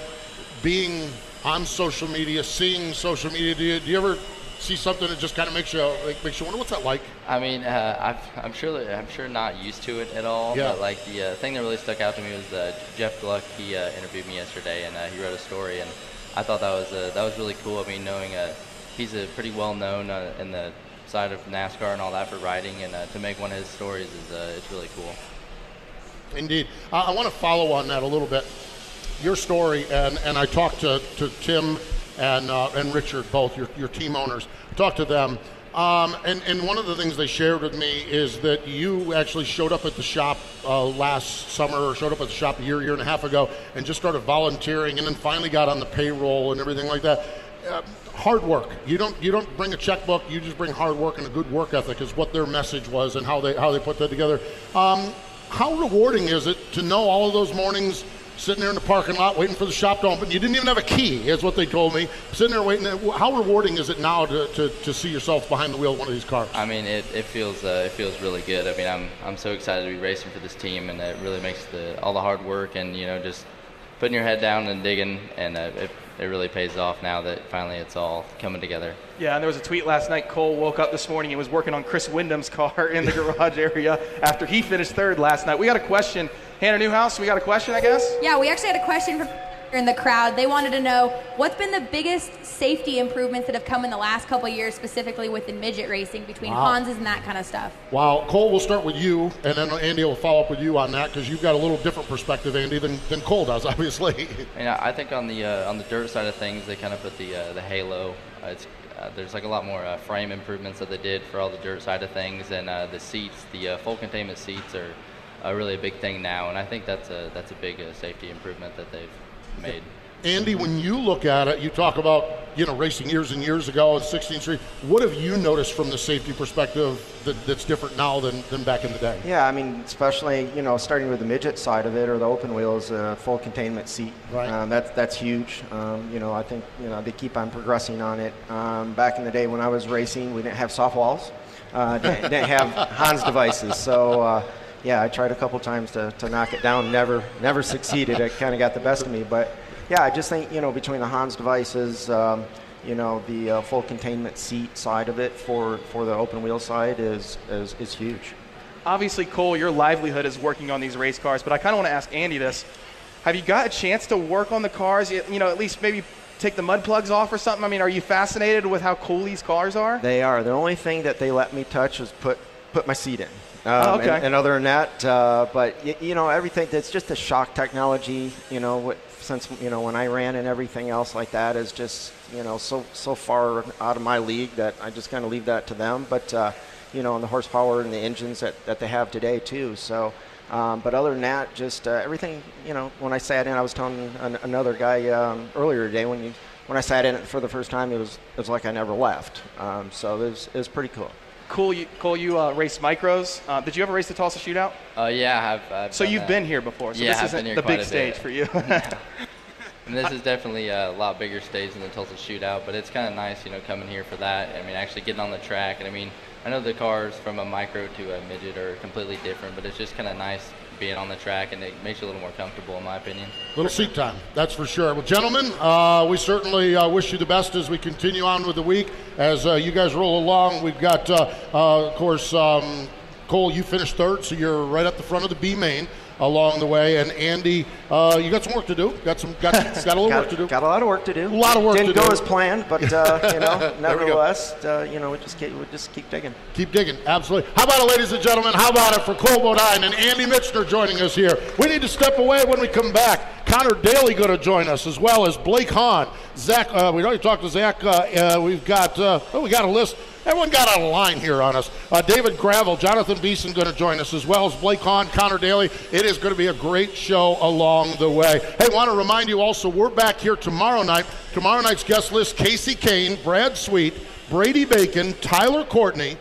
being on social media, seeing social media? Do you, do you ever see something that just kind of makes you like, makes you wonder what's that like? I mean, uh, I've, I'm sure I'm sure not used to it at all. Yeah. But like the uh, thing that really stuck out to me was uh, Jeff Gluck. He uh, interviewed me yesterday, and uh, he wrote a story, and I thought that was uh, that was really cool. I mean, knowing uh, he's a pretty well known uh, in the side of NASCAR and all that for writing, and uh, to make one of his stories is uh, it's really cool. Indeed. Uh, I want to follow on that a little bit. Your story, and, and I talked to, to Tim and, uh, and Richard, both your, your team owners, talked to them. Um, and, and one of the things they shared with me is that you actually showed up at the shop uh, last summer, or showed up at the shop a year, year and a half ago, and just started volunteering, and then finally got on the payroll and everything like that. Uh, hard work. You don't you don't bring a checkbook. You just bring hard work and a good work ethic. Is what their message was and how they how they put that together. Um, how rewarding is it to know all of those mornings? Sitting there in the parking lot waiting for the shop to open. You didn't even have a key, is what they told me. Sitting there waiting. How rewarding is it now to, to, to see yourself behind the wheel of one of these cars? I mean, it, it feels uh, it feels really good. I mean, I'm I'm so excited to be racing for this team, and it really makes the all the hard work and you know just putting your head down and digging, and uh, it, it really pays off now that finally it's all coming together. Yeah, and there was a tweet last night. Cole woke up this morning and was working on Chris Windom's car in the garage area after he finished third last night. We got a question. Hannah Newhouse, we got a question, I guess? Yeah, we actually had a question from in the crowd. They wanted to know what's been the biggest safety improvements that have come in the last couple years, specifically within midget racing between Wow. Hans's and that kind of stuff. Wow, Cole, we'll start with you, and then Andy will follow up with you on that because you've got a little different perspective, Andy, than, than Cole does, obviously. And I I think on the uh, on the dirt side of things, they kind of put the uh, the halo. Uh, it's uh, there's like a lot more uh, frame improvements that they did for all the dirt side of things, and uh, the seats, the uh, full containment seats are uh, really a big thing now, and I think that's a that's a big uh, safety improvement that they've made. Andy, when you look at it, you talk about you know racing years and years ago at 16th Street. What have you noticed from the safety perspective that, that's different now than, than back in the day? Yeah, I mean, especially you know, starting with the midget side of it or the open wheels, uh, full containment seat. Right. Um, that's that's huge. Um, you know, I think you know they keep on progressing on it. Um, back in the day when I was racing, we didn't have soft walls, uh, didn't, didn't have Hans devices. So uh, yeah, I tried a couple times to, to knock it down. Never never succeeded. It kind of got the best of me. But yeah, I just think you know between the Hans devices. Um, you know the uh, full containment seat side of it for, for the open wheel side is, is, is huge. Obviously, Cole, your livelihood is working on these race cars, but I kind of want to ask Andy this. Have you got a chance to work on the cars? You know, at least maybe take the mud plugs off or something? I mean, are you fascinated with how cool these cars are? They are. The only thing that they let me touch was put put my seat in. Um, Oh, okay. and, and other than that, uh, but y- you know everything that's just the shock technology. You know, what, since you know when I ran and everything else like that is just you know so so far out of my league that I just kind of leave that to them. But uh, you know, and the horsepower and the engines that, that they have today too. So. Um, but other than that, just uh, everything. You know, when I sat in, I was telling an, another guy um, earlier today when you when I sat in it for the first time, it was it was like I never left. Um, so it was, it was pretty cool. Cool, you, Cole, you uh, raced micros. Uh, did you ever race the Tulsa Shootout? Uh, yeah, I've. I've So you've that. been here before, so yeah, this I've isn't been here the big stage for you. And this is definitely a lot bigger stage than the Tulsa Shootout, but it's kind of nice, you know, coming here for that. I mean, actually getting on the track, and I mean, I know the cars from a micro to a midget are completely different, but it's just kind of nice being on the track, and it makes you a little more comfortable, in my opinion. Little seat time, that's for sure. Well, gentlemen, uh, we certainly uh, wish you the best as we continue on with the week. As uh, you guys roll along, we've got, uh, uh, of course, um, Cole, you finished third, so you're right at the front of the B main along the way. And Andy, uh, you got some work to do. Got some, got, got a little got, work to do. Got a lot of work to do. A lot of work Didn't go do. as planned, but uh, you know, There we go. nevertheless, uh, you know, we just keep, we just keep digging. Keep digging, absolutely. How about it, ladies and gentlemen? How about it for Cole Bodine and Andy Michner joining us here? We need to step away when we come back. Connor Daly going to join us as well as Blake Hahn. Zach, uh, we already talked to Zach. Uh, uh, we've got, uh, oh, we got a list. Everyone got on a line here on us. Uh, David Gravel, Jonathan Beason going to join us as well as Blake Hahn, Connor Daly. It is going to be a great show along the way. Hey, want to remind you also, we're back here tomorrow night. Tomorrow night's guest list Kasey Kahne, Brad Sweet, Brady Bacon, Tyler Courtney.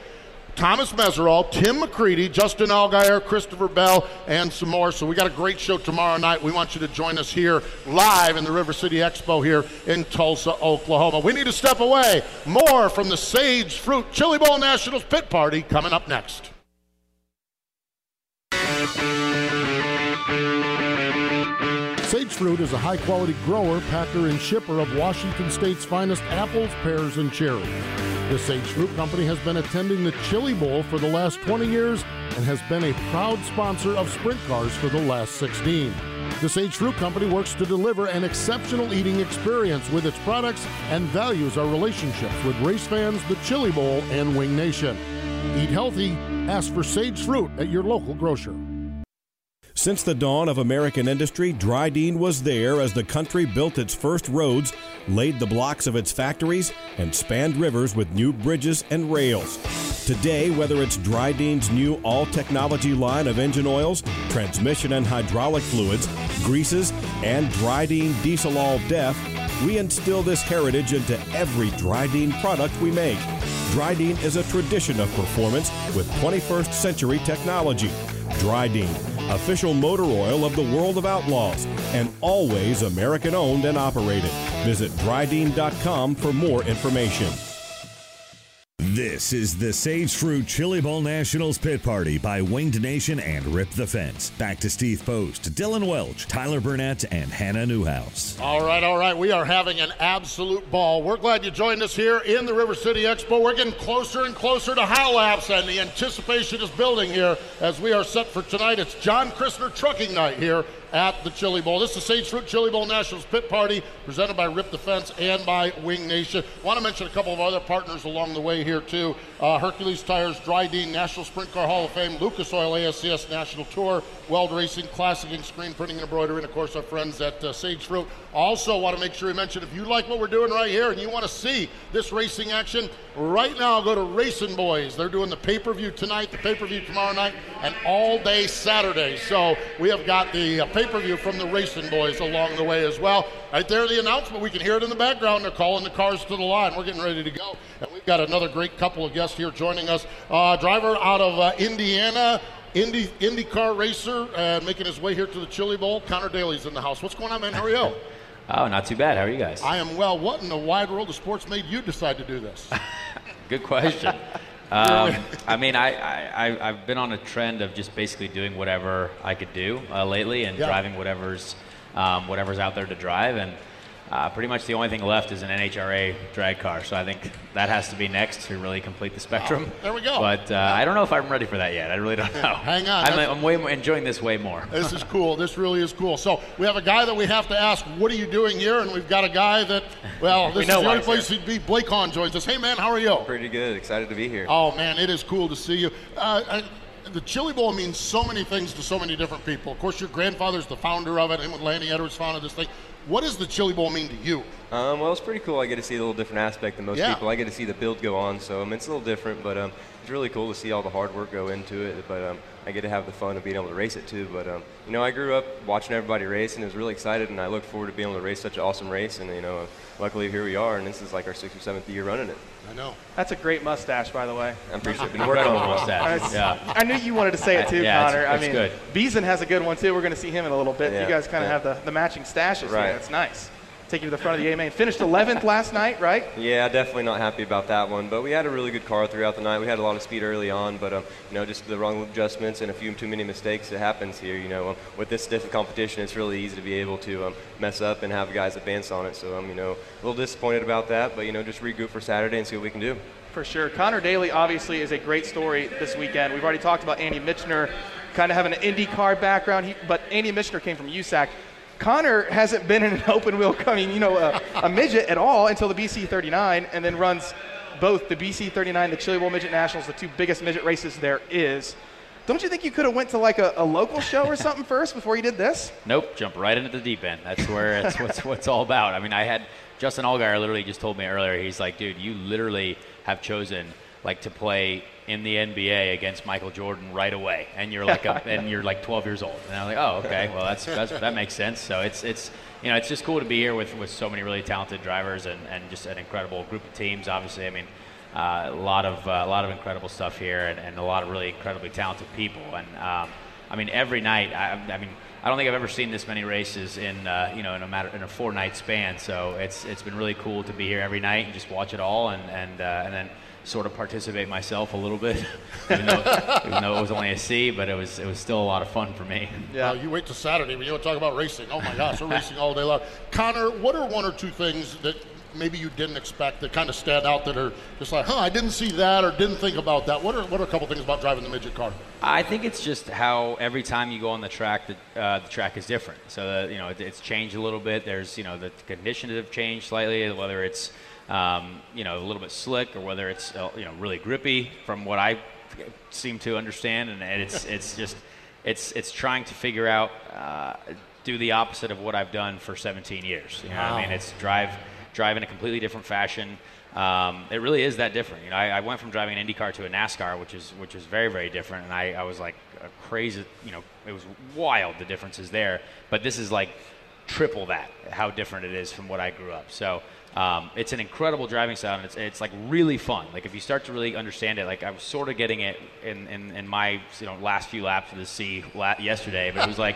Thomas Meseraull, Tim McCreadie, Justin Allgaier, Christopher Bell, and some more. So we got a great show tomorrow night. We want you to join us here live in the River City Expo here in Tulsa, Oklahoma. We need to step away. More from the Sage Fruit Chili Bowl Nationals Pit Party coming up next. Sage Fruit is a high quality grower, packer, and shipper of Washington State's finest apples, pears, and cherries. The Sage Fruit Company has been attending the Chili Bowl for the last 20 years and has been a proud sponsor of sprint cars for the last 16. The Sage Fruit Company works to deliver an exceptional eating experience with its products and values our relationships with race fans, the Chili Bowl, and Wing Nation. Eat healthy, ask for Sage Fruit at your local grocer. Since the dawn of American industry, Drydene was there as the country built its first roads, laid the blocks of its factories, and spanned rivers with new bridges and rails. Today, whether it's Drydene's new all technology line of engine oils, transmission and hydraulic fluids, greases, and Drydene Diesel All Def, we instill this heritage into every Drydene product we make. Drydene is a tradition of performance with 21st century technology. Drydene, official motor oil of the world of outlaws, and always American owned and operated. Visit Drydene.com for more information. This is the Sage Fruit Chili Bowl Nationals Pit Party by Winged Nation and Rip the Fence. Back to Steve Post, Dylan Welch, Tyler Burnett, and Hannah Newhouse. All right, all right. We are having an absolute ball. We're glad you joined us here in the River City Expo. We're getting closer and closer to High Laps, and the anticipation is building here as we are set for tonight. It's John Christner Trucking Night here at the Chili Bowl. This is Sage Fruit Chili Bowl Nationals Pit Party presented by Rip the Fence and by Wing Nation. Want to mention a couple of other partners along the way here too. Uh, Hercules Tires, Drydene, National Sprint Car Hall of Fame, Lucas Oil ASCS National Tour, Weld Racing, Classic Ink Screen Printing and Embroidery, and of course our friends at uh, Sage Fruit. Also want to make sure we mention if you like what we're doing right here and you want to see this racing action, right now go to Racing Boys. They're doing the pay-per-view tonight, the pay-per-view tomorrow night, and all day Saturday. So we have got the uh, pay-per-view from the Racing Boys along the way as well. Right there, the announcement. We can hear it in the background. They're calling the cars to the line. We're getting ready to go, and we've got another great couple of guests here joining us. Uh, driver out of uh, Indiana. Indy IndyCar racer and making his way here to the Chili Bowl. Connor Daly's in the house. What's going on, man? How are you? Oh, not too bad. How are you guys? I am well. What in the wide world of sports made you decide to do this? Good question. um, I mean, I, I, I've been on a trend of just basically doing whatever I could do uh, lately and Yeah. driving whatever's, um, whatever's out there to drive. And uh, pretty much the only thing left is an NHRA drag car. So I think that has to be next to really complete the spectrum. there we go. But uh, I don't know if I'm ready for that yet. I really don't know. Hang on. I'm, I'm way more, enjoying this way more. This is cool. This really is cool. So we have a guy that we have to ask, what are you doing here? And we've got a guy that, well, We this is the why only place he'd be. Blake Hahn joins us. Hey, man, how are you? Pretty good. Excited to be here. Oh, man, it is cool to see you. Uh, uh, the Chili Bowl means so many things to so many different people. Of course, your grandfather's the founder of it, and Lanny Edwards founded this thing. What does the Chili Bowl mean to you? Um, well, it's pretty cool. I get to see a little different aspect than most Yeah. people. I get to see the build go on, so um, it's a little different, but um, it's really cool to see all the hard work go into it. But um, I get to have the fun of being able to race it too. But um, you know, I grew up watching everybody race, and it was really excited, and I look forward to being able to race such an awesome race. And you know, uh, luckily here we are, and this is like our sixth or seventh year running it. I know. That's a great mustache, by the way. I appreciate it. Been working on it. That's- Yeah. I knew you wanted to say it too, Yeah, it's- Connor. I it's mean, good. Beason has a good one too. We're going to see him in a little bit. Yeah, You guys kind of yeah. have the, the matching stashes Right. here. That's nice. Take you to the front of the A main. Finished 11th last night, right? Yeah, definitely not happy about that one. But we had a really good car throughout the night. We had a lot of speed early on, but um, you know, just the wrong adjustments and a few too many mistakes. It happens here. You know, um, with this stiff competition, it's really easy to be able to um, mess up and have guys advance on it. So I'm, you know, a little disappointed about that. But you know, just regroup for Saturday and see what we can do. For sure. Connor Daly obviously is a great story this weekend. We've already talked about Andy Michner kind of having an IndyCar background, he, but Andy Michner came from USAC. Connor hasn't been in an open wheel, I mean, you know, a, a midget at all until the BC 39, and then runs both the BC 39, the Chili Bowl Midget Nationals, the two biggest midget races there is. Don't you think you could have went to like a, a local show or something first before you did this? Nope, jump right into the deep end. That's where it's what's what's all about. I mean, I had Justin Allgaier literally just told me earlier. He's like, dude, you literally have chosen like to play in the NBA against Michael Jordan right away, and you're like a, and you're like 12 years old. And I'm like, oh, okay, well that's, that's that makes sense. So it's it's you know it's just cool to be here with with so many really talented drivers and and just an incredible group of teams. Obviously, I mean. Uh, a lot of uh, a lot of incredible stuff here, and, and a lot of really incredibly talented people. And um, I mean, every night. I, I mean, I don't think I've ever seen this many races in uh, you know in a matter in a four night span. So it's it's been really cool to be here every night and just watch it all, and and uh, and then sort of participate myself a little bit, even though even though it was only a C, but it was it was still a lot of fun for me. Yeah. you wait till Saturday when you want to talk about racing. Oh my gosh, we're racing all day long. Connor, what are one or two things that maybe you didn't expect that kind of stand out that are just like, huh, I didn't see that or didn't think about that? What are what are a couple things about driving the midget car? I think it's just how every time you go on the track, the, uh, the track is different. So that you know, it, it's changed a little bit. There's you know the conditions have changed slightly. Whether it's um, you know a little bit slick or whether it's uh, you know really grippy, from what I seem to understand, and it's it's just it's it's trying to figure out uh, do the opposite of what I've done for 17 years. You know, what I mean, it's drive drive in a completely different fashion. Um, it really is that different. You know, I, I went from driving an IndyCar to a NASCAR, which is which is very very different, and I, I was like crazy. You know, it was wild the differences there. But this is like triple that how different it is from what I grew up. So um, it's an incredible driving style, and it's, it's like really fun. Like if you start to really understand it, like I was sort of getting it in, in, in my you know last few laps of the C la- yesterday, but it was like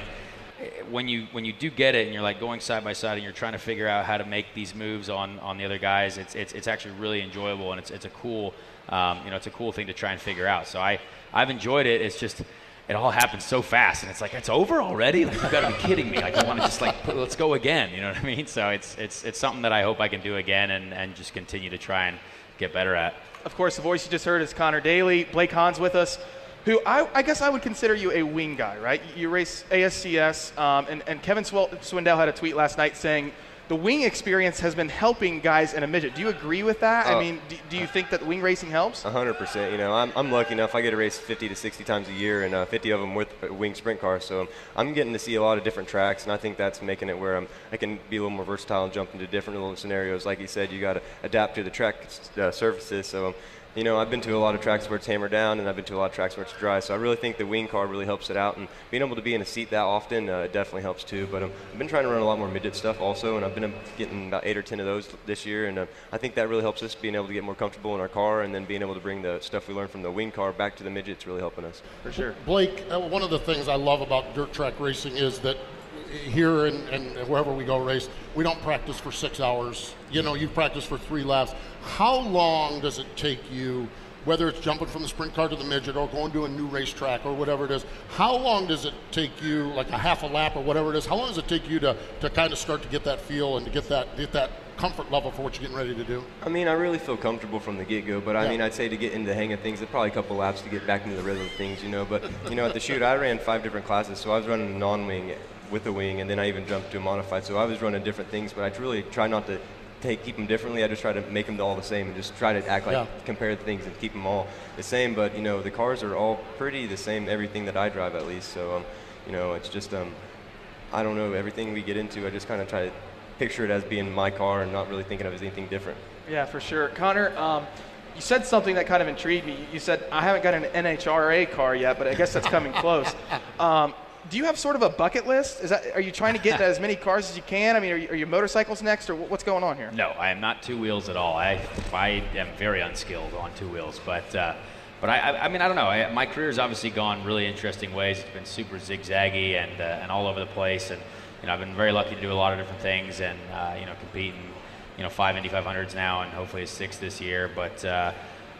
eh, when you when you do get it and you're like going side by side and you're trying to figure out how to make these moves on, on the other guys, it's, it's it's actually really enjoyable and it's it's a cool um, you know it's a cool thing to try and figure out. So I I've enjoyed it. It's just it all happens so fast and it's like it's over already like you've got to be kidding me like i want to just like let's go again you know what i mean so it's it's it's something that i hope i can do again and and just continue to try and get better at Of course, the voice you just heard is Connor Daly. Blake Hahn's with us, who I, I guess I would consider you a wing guy, right? You race ASCS, um, and, and Kevin Swindell had a tweet last night saying the wing experience has been helping guys in a midget. Do you agree with that? I Oh. mean, do, do you think that wing racing helps? Hundred percent. You know, I'm, I'm lucky enough. I get to race 50 to 60 times a year, and uh, 50 of them with a wing sprint cars. So um, I'm getting to see a lot of different tracks, and I think that's making it where I'm, I can be a little more versatile and jump into different little scenarios. Like you said, you got to adapt to the track uh, surfaces. So. Um, you know, I've been to a lot of tracks where it's hammered down, and I've been to a lot of tracks where it's dry. So I really think the wing car really helps it out, and being able to be in a seat that often uh, definitely helps too. But um, I've been trying to run a lot more midget stuff also, and I've been um, getting about eight or ten of those this year, and uh, I think that really helps us being able to get more comfortable in our car, and then being able to bring the stuff we learned from the wing car back to the midget's really helping us. For sure. Blake, uh, one of the things I love about dirt track racing is that here and, and wherever we go race, we don't practice for six hours. You know, you practice for three laps. How long does it take you, whether it's jumping from the sprint car to the midget or going to a new racetrack or whatever it is, how long does it take you, like a half a lap or whatever it is, how long does it take you to, to kind of start to get that feel and to get that, get that comfort level for what you're getting ready to do? I mean, I really feel comfortable from the get-go, but I Yeah. mean, I'd say to get into the hang of things, it's probably a couple laps to get back into the rhythm of things, you know. But you know, at the shoot, I ran five different classes, so I was running non-wing with a wing, and then I even jumped to a modified. So I was running different things, but I really try not to take keep them differently. I just try to make them all the same and just try to act like Yeah. compare the things and keep them all the same. But you know, the cars are all pretty the same, everything that I drive at least. So um, you know, it's just um, I don't know everything we get into. I just kind of try to picture it as being my car and not really thinking of it as anything different. Yeah, for sure. Connor, um, you said something that kind of intrigued me. You said, I haven't got an NHRA car yet, but I guess that's coming close. Um, do you have sort of a bucket list? Is that, are you trying to get as many cars as you can? I mean, are, you, are your motorcycles next, or what's going on here? No, I am not two wheels at all. I I am very unskilled on two wheels, but uh, but I, I I mean I don't know. I, my career's obviously gone really interesting ways. It's been super zigzaggy and uh, and all over the place, and you know I've been very lucky to do a lot of different things and uh, you know compete in you know five Indy 500s now and hopefully a six this year, but.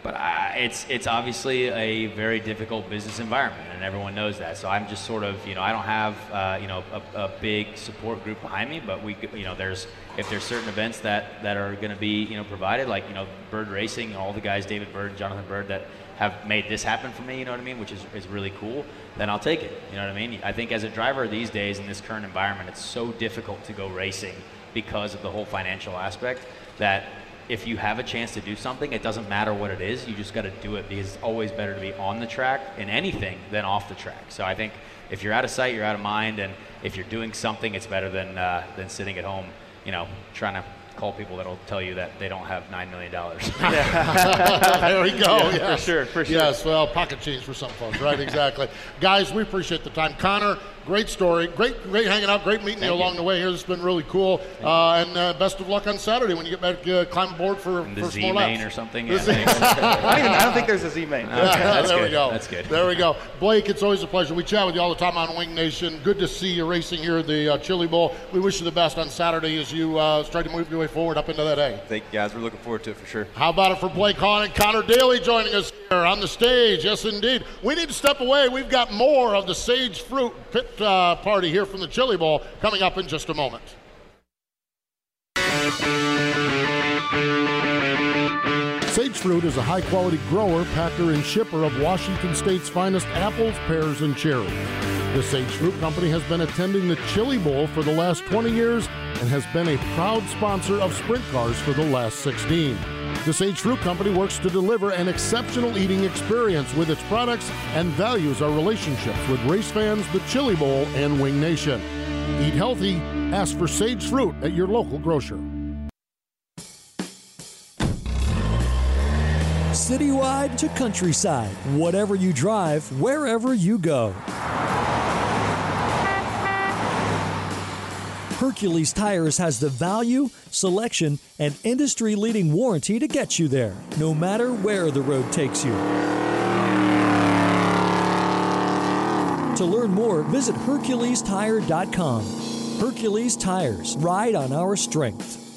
But I, it's it's obviously a very difficult business environment, and everyone knows that. So I'm just sort of you know I don't have uh, you know a, a big support group behind me, but we you know there's if there's certain events that that are going to be you know provided like you know Byrd Racing, all the guys David Byrd, Jonathan Byrd that have made this happen for me, you know what I mean, which is, is really cool, then I'll take it. You know what I mean? I think as a driver these days in this current environment, it's so difficult to go racing because of the whole financial aspect that if you have a chance to do something, it doesn't matter what it is. You just got to do it because it's always better to be on the track in anything than off the track. So I think if you're out of sight, you're out of mind, and if you're doing something, it's better than uh, than sitting at home, you know, trying to call people that'll tell you that they don't have nine million dollars. there we go. Yeah, for sure, for sure. Yes, well, pocket change for some folks, right? Exactly. Guys, we appreciate the time. Connor, great story. Great, great hanging out. Great meeting Thank you you. along the way here. Has been really cool. Uh, and uh, best of luck on Saturday when you get back, uh, climb aboard for, the for Z main laps. or something. Yeah, I don't, even, I don't think there's a Z main. Okay, that's there we good. go. That's good. There we go. Blake, it's always a pleasure. We chat with you all the time on Wing Nation. Good to see you racing here at the uh, Chili Bowl. We wish you the best on Saturday as you uh, try to move your way forward up into that A. Thank you guys. We're looking forward to it for sure. How about it for Blake Hahn and Connor Daly joining us here on the stage? Yes, indeed. We need to step away. We've got more of the Sage Fruit Pit uh, Party here from the Chili Bowl coming up in just a moment. Sage Fruit is a high quality grower, packer, and shipper of Washington State's finest apples, pears, and cherries. The Sage Fruit Company has been attending the Chili Bowl for the last 20 years and has been a proud sponsor of sprint cars for the last 16. The Sage Fruit Company works to deliver an exceptional eating experience with its products and values our relationships with race fans, the Chili Bowl, and Wing Nation. Eat healthy. Ask for Sage Fruit at your local grocer. Citywide to countryside, whatever you drive, wherever you go. Hercules Tires has the value, selection, and industry leading warranty to get you there, no matter where the road takes you. To learn more, visit HerculesTire.com. Hercules Tires, ride on our strength.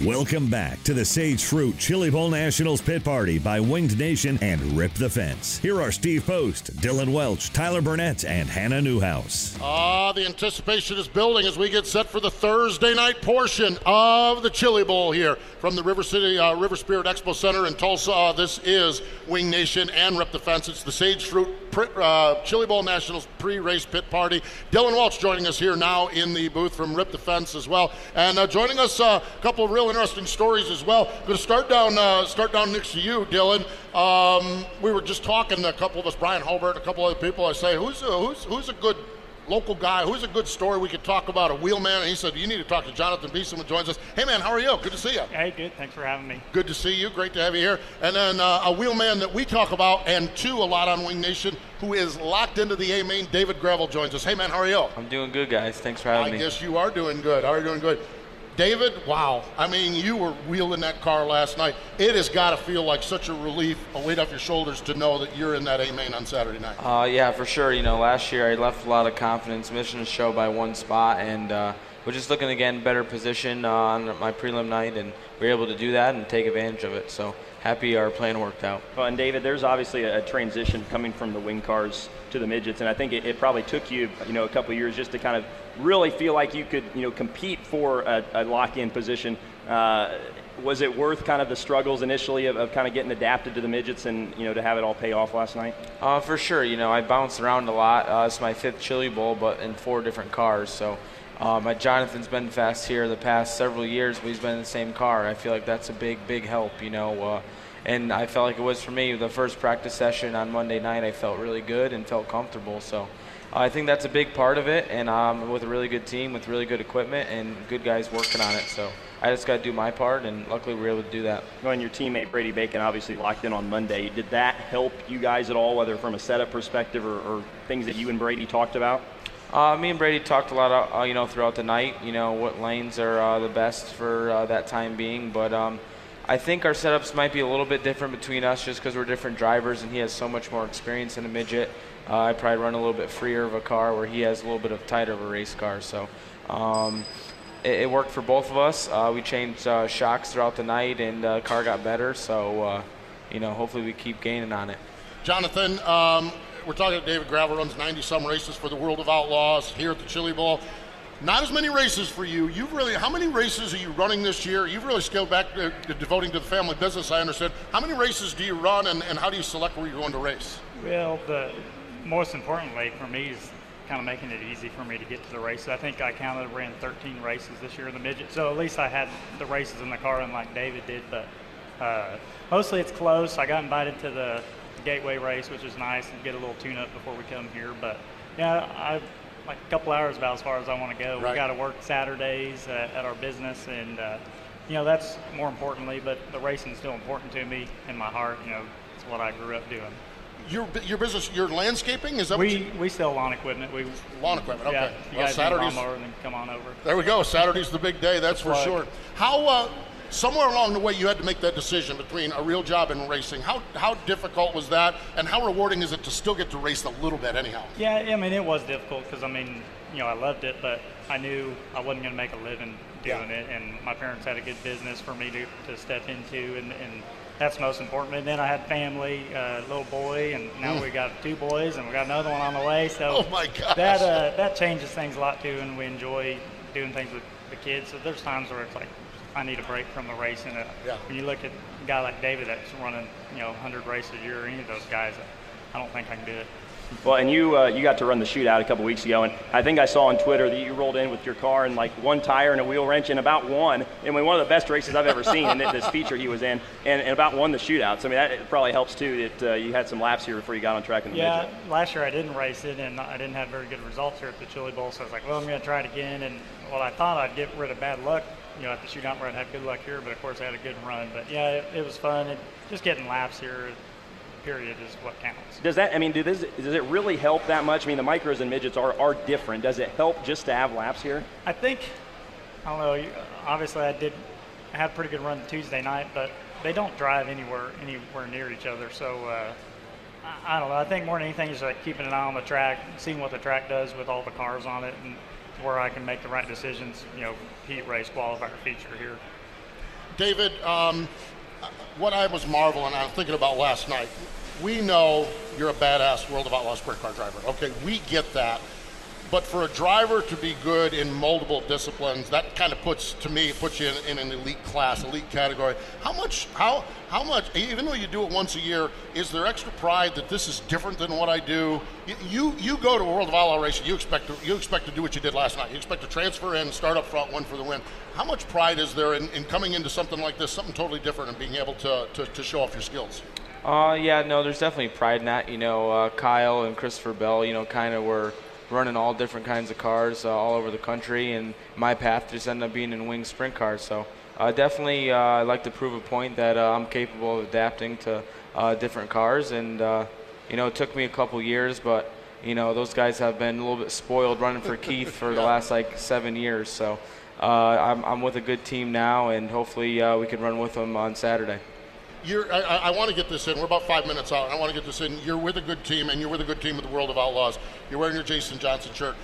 Welcome back to the Sage Fruit Chili Bowl Nationals Pit Party by Winged Nation and Rip the Fence. Here are Steve Post, Dylan Welch, Tyler Burnett, and Hannah Newhouse. Ah, the anticipation is building as we get set for the Thursday night portion of the Chili Bowl here from the River City uh, River Spirit Expo Center in Tulsa. Uh, this is Wing Nation and Rip the Fence. It's the Sage Fruit uh, Chili Bowl Nationals pre-race pit party. Dylan Welch joining us here now in the booth from Rip the Fence as well, and uh, joining us uh, a couple of interesting stories as well. I'm Going to start down uh, start down next to you, Dylan. Um, we were just talking a couple of us, Brian Holbert, a couple other people. I say, who's a, who's who's a good local guy. Who's a good story we could talk about? A wheelman. And he said, You need to talk to Jonathan Beason, who joins us. Hey, man, how are you? Good to see you. Hey, good. Thanks for having me. Good to see you. Great to have you here. And then uh, a wheelman that we talk about, and two a lot on Wing Nation, who is locked into the A main, David Gravel joins us. Hey, man, how are you? I'm doing good, guys. Thanks for having I me. I guess you are doing good. How are you doing good? David, wow. I mean, you were wheeling that car last night. It has got to feel like such a relief, a weight off your shoulders to know that you're in that A main on Saturday night. Uh, yeah, for sure. You know, last year I left a lot of confidence, missing the show by one spot, and uh, we're just looking to get better position uh, on my prelim night, and we are able to do that and take advantage of it. So happy our plan worked out. Well, and David, there's obviously a, a transition coming from the wing cars to the midgets, and I think it, it probably took you, you know, a couple of years just to kind of really feel like you could, you know, compete for a, a lock-in position. Uh, was it worth kind of the struggles initially of, of, kind of getting adapted to the midgets and you know to have it all pay off last night? Uh, for sure. You know, I bounced around a lot. Uh, it's my fifth Chili Bowl, but in four different cars. So. My Jonathan's been fast here the past several years, but he's been in the same car. I feel like that's a big, big help, you know. Uh, and I felt like it was for me the first practice session on Monday night. I felt really good and felt comfortable. So I think that's a big part of it, and um, with a really good team, with really good equipment, and good guys working on it. So I just got to do my part, and luckily we were able to do that. Well, and your teammate Brady Bacon obviously locked in on Monday. Did that help you guys at all, whether from a setup perspective or, or things that you and Brady talked about? Uh, me and Brady talked a lot, uh, you know, throughout the night. You know what lanes are uh, the best for uh, that time being, but. Um, I think our setups might be a little bit different between us just because we're different drivers and he has so much more experience in a midget. Uh, I probably run a little bit freer of a car where he has a little bit of tighter of a race car. So um, it, it, worked for both of us. Uh, we changed uh, shocks throughout the night and the car got better. So, uh, you know, hopefully we keep gaining on it. Jonathan, um, we're talking to David Gravel, runs 90 some races for the World of Outlaws here at the Chili Bowl. Not as many races for you. You've really, how many races are you running this year? You've really scaled back to, to devoting to the family business, I understand. How many races do you run, and, and how do you select where you're going to race? Well, the most importantly for me is kind of making it easy for me to get to the races. I think I counted ran 13 races this year in the midget, so at least I had the races in the car, unlike David did. But uh, mostly it's close. I got invited to the Gateway race, which is nice, and get a little tune-up before we come here. But yeah, I've like a couple hours about as far as I want to go. Right. We got to work Saturdays uh, at our business, and uh, you know that's more importantly. But the racing is still important to me in my heart. You know, it's what I grew up doing. Your your business, your landscaping is that we you, we sell lawn equipment. We lawn equipment. Okay. Yeah, well. Then come on over. There we go. Saturday's the big day. That's, that's for sure. How uh, somewhere along the way you had to make that decision between a real job and racing. How how difficult was that, and how rewarding is it to still get to race a little bit anyhow? Yeah, I mean it was difficult because I mean you know I loved it, but I knew I wasn't going to make a living doing yeah. it, and my parents had a good business for me to, to step into, and, and that's most important. And then I had family, uh, little boy, and now mm. we got two boys, and we got another one on the way. So oh my gosh. that uh, that changes things a lot too, and we enjoy doing things with the kids. So there's times where it's like I need a break from the racing. Uh, yeah. When you look at a guy like David that's running, you know, 100 races a year, or any of those guys, I don't think I can do it. Well, and you uh, you got to run the shootout a couple weeks ago, and I think I saw on Twitter that you rolled in with your car and like one tire and a wheel wrench and about one, and one of the best races I've ever seen in this feature he was in, and, and about won the shootout. So I mean that probably helps too that uh, you had some laps here before you got on track in the Yeah, midget. last year I didn't race it, and I didn't have very good results here at the Chili Bowl, so I was like, well, I'm going to try it again. And well, I thought I'd get rid of bad luck, you know, at the shootout where I'd have good luck here, but of course I had a good run. But yeah, it, it was fun. And just getting laps here, period, is what counts. Does that? I mean, do this, does it really help that much? I mean, the micros and midgets are, are different. Does it help just to have laps here? I think, I don't know. Obviously, I did I had a pretty good run Tuesday night, but they don't drive anywhere anywhere near each other. So uh, I, I don't know. I think more than anything is like keeping an eye on the track, seeing what the track does with all the cars on it, and where I can make the right decisions. You know, heat race qualifier feature here. David, um, what I was marveling, I was thinking about last night. We know you're a badass World of Outlaw sprint car driver. Okay, we get that. But for a driver to be good in multiple disciplines, that kind of puts, to me, puts you in, in an elite class, elite category. How much, how, how much, even though you do it once a year, is there extra pride that this is different than what I do? You, you, go to a World of Outlaw racing, you expect to, you expect to do what you did last night. You expect to transfer in, start up front, one for the win. How much pride is there in, in coming into something like this, something totally different, and being able to, to, to show off your skills? Uh, yeah, no, there's definitely pride in that. You know, uh, Kyle and Christopher Bell, you know, kind of were running all different kinds of cars uh, all over the country, and my path just ended up being in wing sprint cars. So uh, definitely, uh, I like to prove a point that uh, I'm capable of adapting to uh, different cars, and uh, you know, it took me a couple years, but you know, those guys have been a little bit spoiled running for Keith for the last like seven years. So uh, I'm, I'm with a good team now, and hopefully uh, we can run with them on Saturday. You're, I, I want to get this in. We're about five minutes out. I want to get this in. You're with a good team, and you're with a good team with the World of Outlaws. You're wearing your Jason Johnson shirt.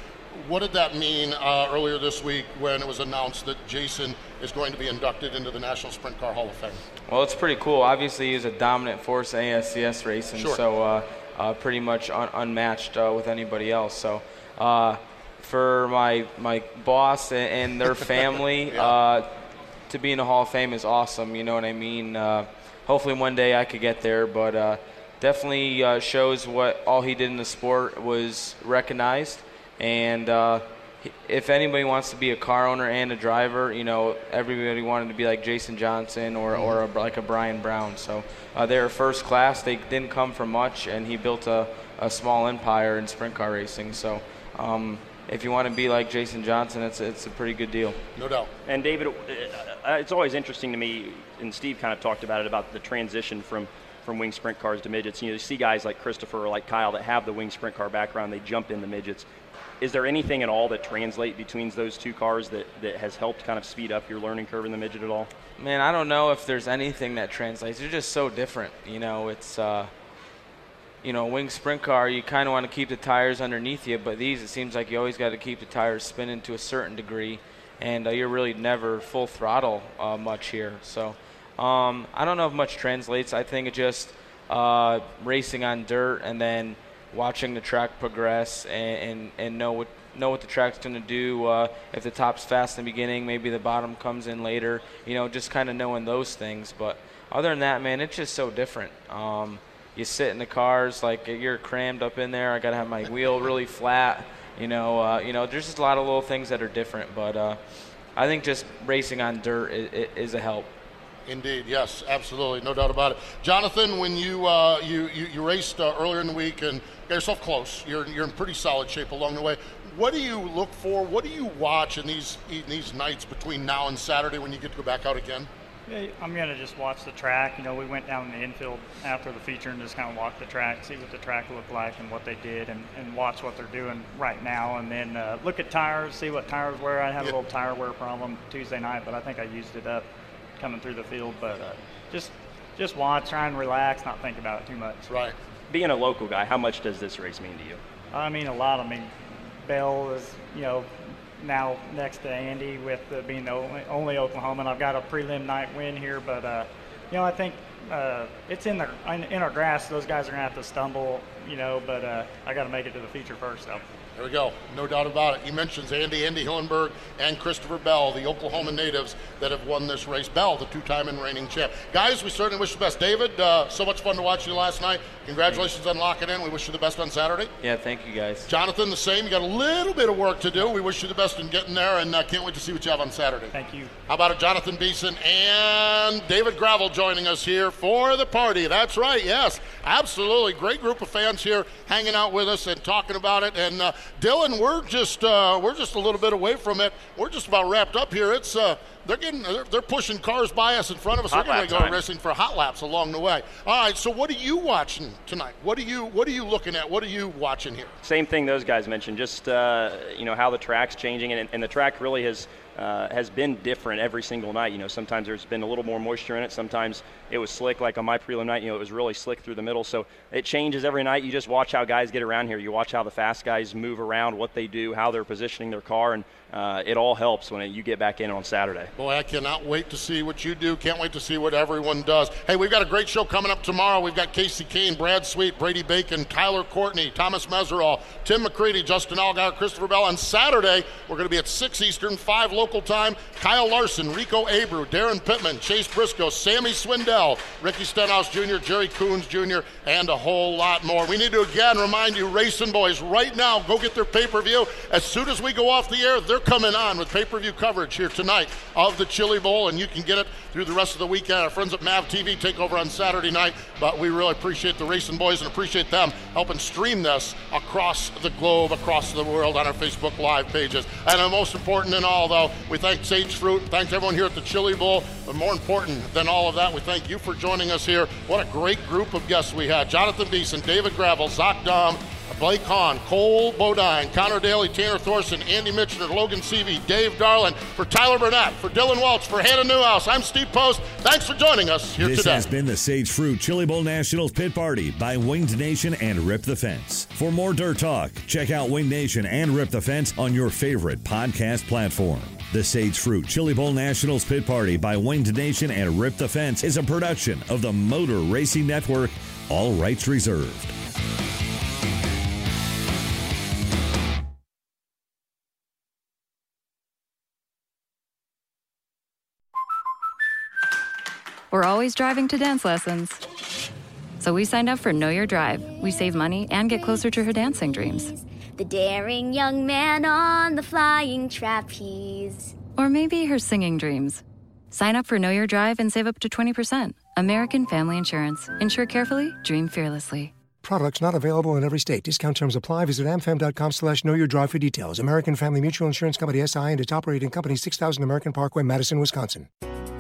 What did that mean uh, earlier this week when it was announced that Jason is going to be inducted into the National Sprint Car Hall of Fame? Well, it's pretty cool. Obviously, he's a dominant force in ASCS racing, Sure. so uh, uh, pretty much un- unmatched uh, with anybody else. So, uh, for my my boss and, and their family, uh, to be in the Hall of Fame is awesome. You know what I mean? Hopefully, one day I could get there, but uh, definitely uh, shows what all he did in the sport was recognized. And uh, if anybody wants to be a car owner and a driver, you know, everybody wanted to be like Jason Johnson or, or a, like a Brian Brown. So uh, they were first class. They didn't come from much, and he built a, a small empire in sprint car racing. So um, if you want to be like Jason Johnson, it's, it's a pretty good deal. No doubt. And David, uh, uh, it's always interesting to me, and Steve kind of talked about it about the transition from from wing sprint cars to midgets. You know, you see guys like Christopher or like Kyle that have the wing sprint car background, they jump in the midgets. Is there anything at all that translate between those two cars that, that has helped kind of speed up your learning curve in the midget at all? Man, I don't know if there's anything that translates. They're just so different. You know, it's uh, you know, wing sprint car. You kind of want to keep the tires underneath you, but these it seems like you always got to keep the tires spinning to a certain degree, and uh, you're really never full throttle uh, much here. So um, I don't know if much translates. I think it just uh, racing on dirt and then watching the track progress and, and, and know what know what the track's going to do. Uh, if the top's fast in the beginning, maybe the bottom comes in later. You know, just kind of knowing those things. But other than that, man, it's just so different. Um, you sit in the cars like you're crammed up in there. I got to have my wheel really flat. You know, uh, you know, there's just a lot of little things that are different. But uh, I think just racing on dirt is, is a help. Indeed, yes, absolutely, no doubt about it. Jonathan, when you uh, you, you you raced uh, earlier in the week and got yourself close, you're you're in pretty solid shape along the way. What do you look for? What do you watch in these in these nights between now and Saturday when you get to go back out again? Yeah, I'm gonna just watch the track. You know, we went down in the infield after the feature and just kind of walk the track, see what the track looked like and what they did, and, and watch what they're doing right now. And then uh, look at tires, see what tires wear. I had a little tire wear problem Tuesday night, but I think I used it up coming through the field. But uh, just just watch, try and relax, not think about it too much. Right. Being a local guy, how much does this race mean to you? I mean, a lot. I mean, Bell is, you know, now next to Andy with uh, being the only, only Oklahoman. I've got a prelim night win here, but, uh, you know, I think uh, it's in, the, in, in our grass. Those guys are to have to stumble, you know, but uh, I got to make it to the feature first, so. There we go. No doubt about it. He mentions Andy, Andy Hillenberg, and Christopher Bell, the Oklahoma natives that have won this race. Bell, the two-time and reigning champ. Guys, we certainly wish you the best. David, uh, so much fun to watch you last night. Congratulations on locking in. We wish you the best on Saturday. Yeah, thank you guys. Jonathan, the same. You got a little bit of work to do. We wish you the best in getting there, and uh, can't wait to see what you have on Saturday. Thank you. How about it, Jonathan Beason and David Gravel joining us here for the party? That's right. Yes, absolutely. Great group of fans here hanging out with us and talking about it. And uh, Dylan, we're just uh, we're just a little bit away from it. We're just about wrapped up here. It's uh, they're getting they're, they're pushing cars by us in front of us. Hot we're going to go time. racing for hot laps along the way. All right. So what are you watching tonight? What are you what are you looking at? What are you watching here? Same thing those guys mentioned. Just uh, you know how the track's changing, and, and the track really has uh, has been different every single night. You know, sometimes there's been a little more moisture in it. Sometimes it was slick, like on my prelim night. You know, it was really slick through the middle. So it changes every night. You just watch how guys get around here. You watch how the fast guys move around, what they do, how they're positioning their car, and uh, it all helps when you get back in on Saturday. Boy, I cannot wait to see what you do. Can't wait to see what everyone does. Hey, we've got a great show coming up tomorrow. We've got Kasey Kahne, Brad Sweet, Brady Bacon, Tyler Courtney, Thomas Meseraull, Tim McCreadie, Justin Allgaier, Christopher Bell. On Saturday, we're going to be at 6 Eastern, 5 local time. Kyle Larson, Rico Abreu, Daryn Pittman, Chase Briscoe, Sammy Swindell, Ricky Stenhouse Jr., Jerry Coons Jr., and a whole lot more. We need to again remind you, RacinBoys, right now, go get their pay per view. As soon as we go off the air, they're coming on with pay per view coverage here tonight of the Chili Bowl, and you can get it through the rest of the weekend. Our friends at Mav TV take over on Saturday night, but we really appreciate the RacinBoys and appreciate them helping stream this across the globe, across the world on our Facebook Live pages. And uh, most important than all, though, we thank Sage Fruit, thanks everyone here at the Chili Bowl, but more important than all of that, we thank you for joining us here. What a great group of guests we had. Jonathan Beason, David Gravel, Zach Daum, Blake Hahn, Cole Bodine, Connor Daly, Tanner Thorson, Andy Michner, Logan Seavey, Dave Darland, for Tyler Burnett, for Dillon Welch, for Hannah Newhouse. I'm Steve Post. Thanks for joining us here this today. This has been the Sage Fruit Chili Bowl Nationals Pit Party by Winged Nation and Rip the Fence. For more Dirt Talk, check out Winged Nation and Rip the Fence on your favorite podcast platform. The Sage Fruit Chili Bowl Nationals Pit Party by Winged Nation and Rip the Fence is a production of the Motor Racing Network, all rights reserved. We're always driving to dance lessons. So we signed up for Know Your Drive. We save money and get closer to her dancing dreams. The daring young man on the flying trapeze. Or maybe her singing dreams. Sign up for Know Your Drive and save up to 20%. American Family Insurance. Insure carefully, dream fearlessly. Products not available in every state. Discount terms apply. Visit amfam.com slash know your drive for details. American Family Mutual Insurance Company SI and its operating company 6000 American Parkway, Madison, Wisconsin.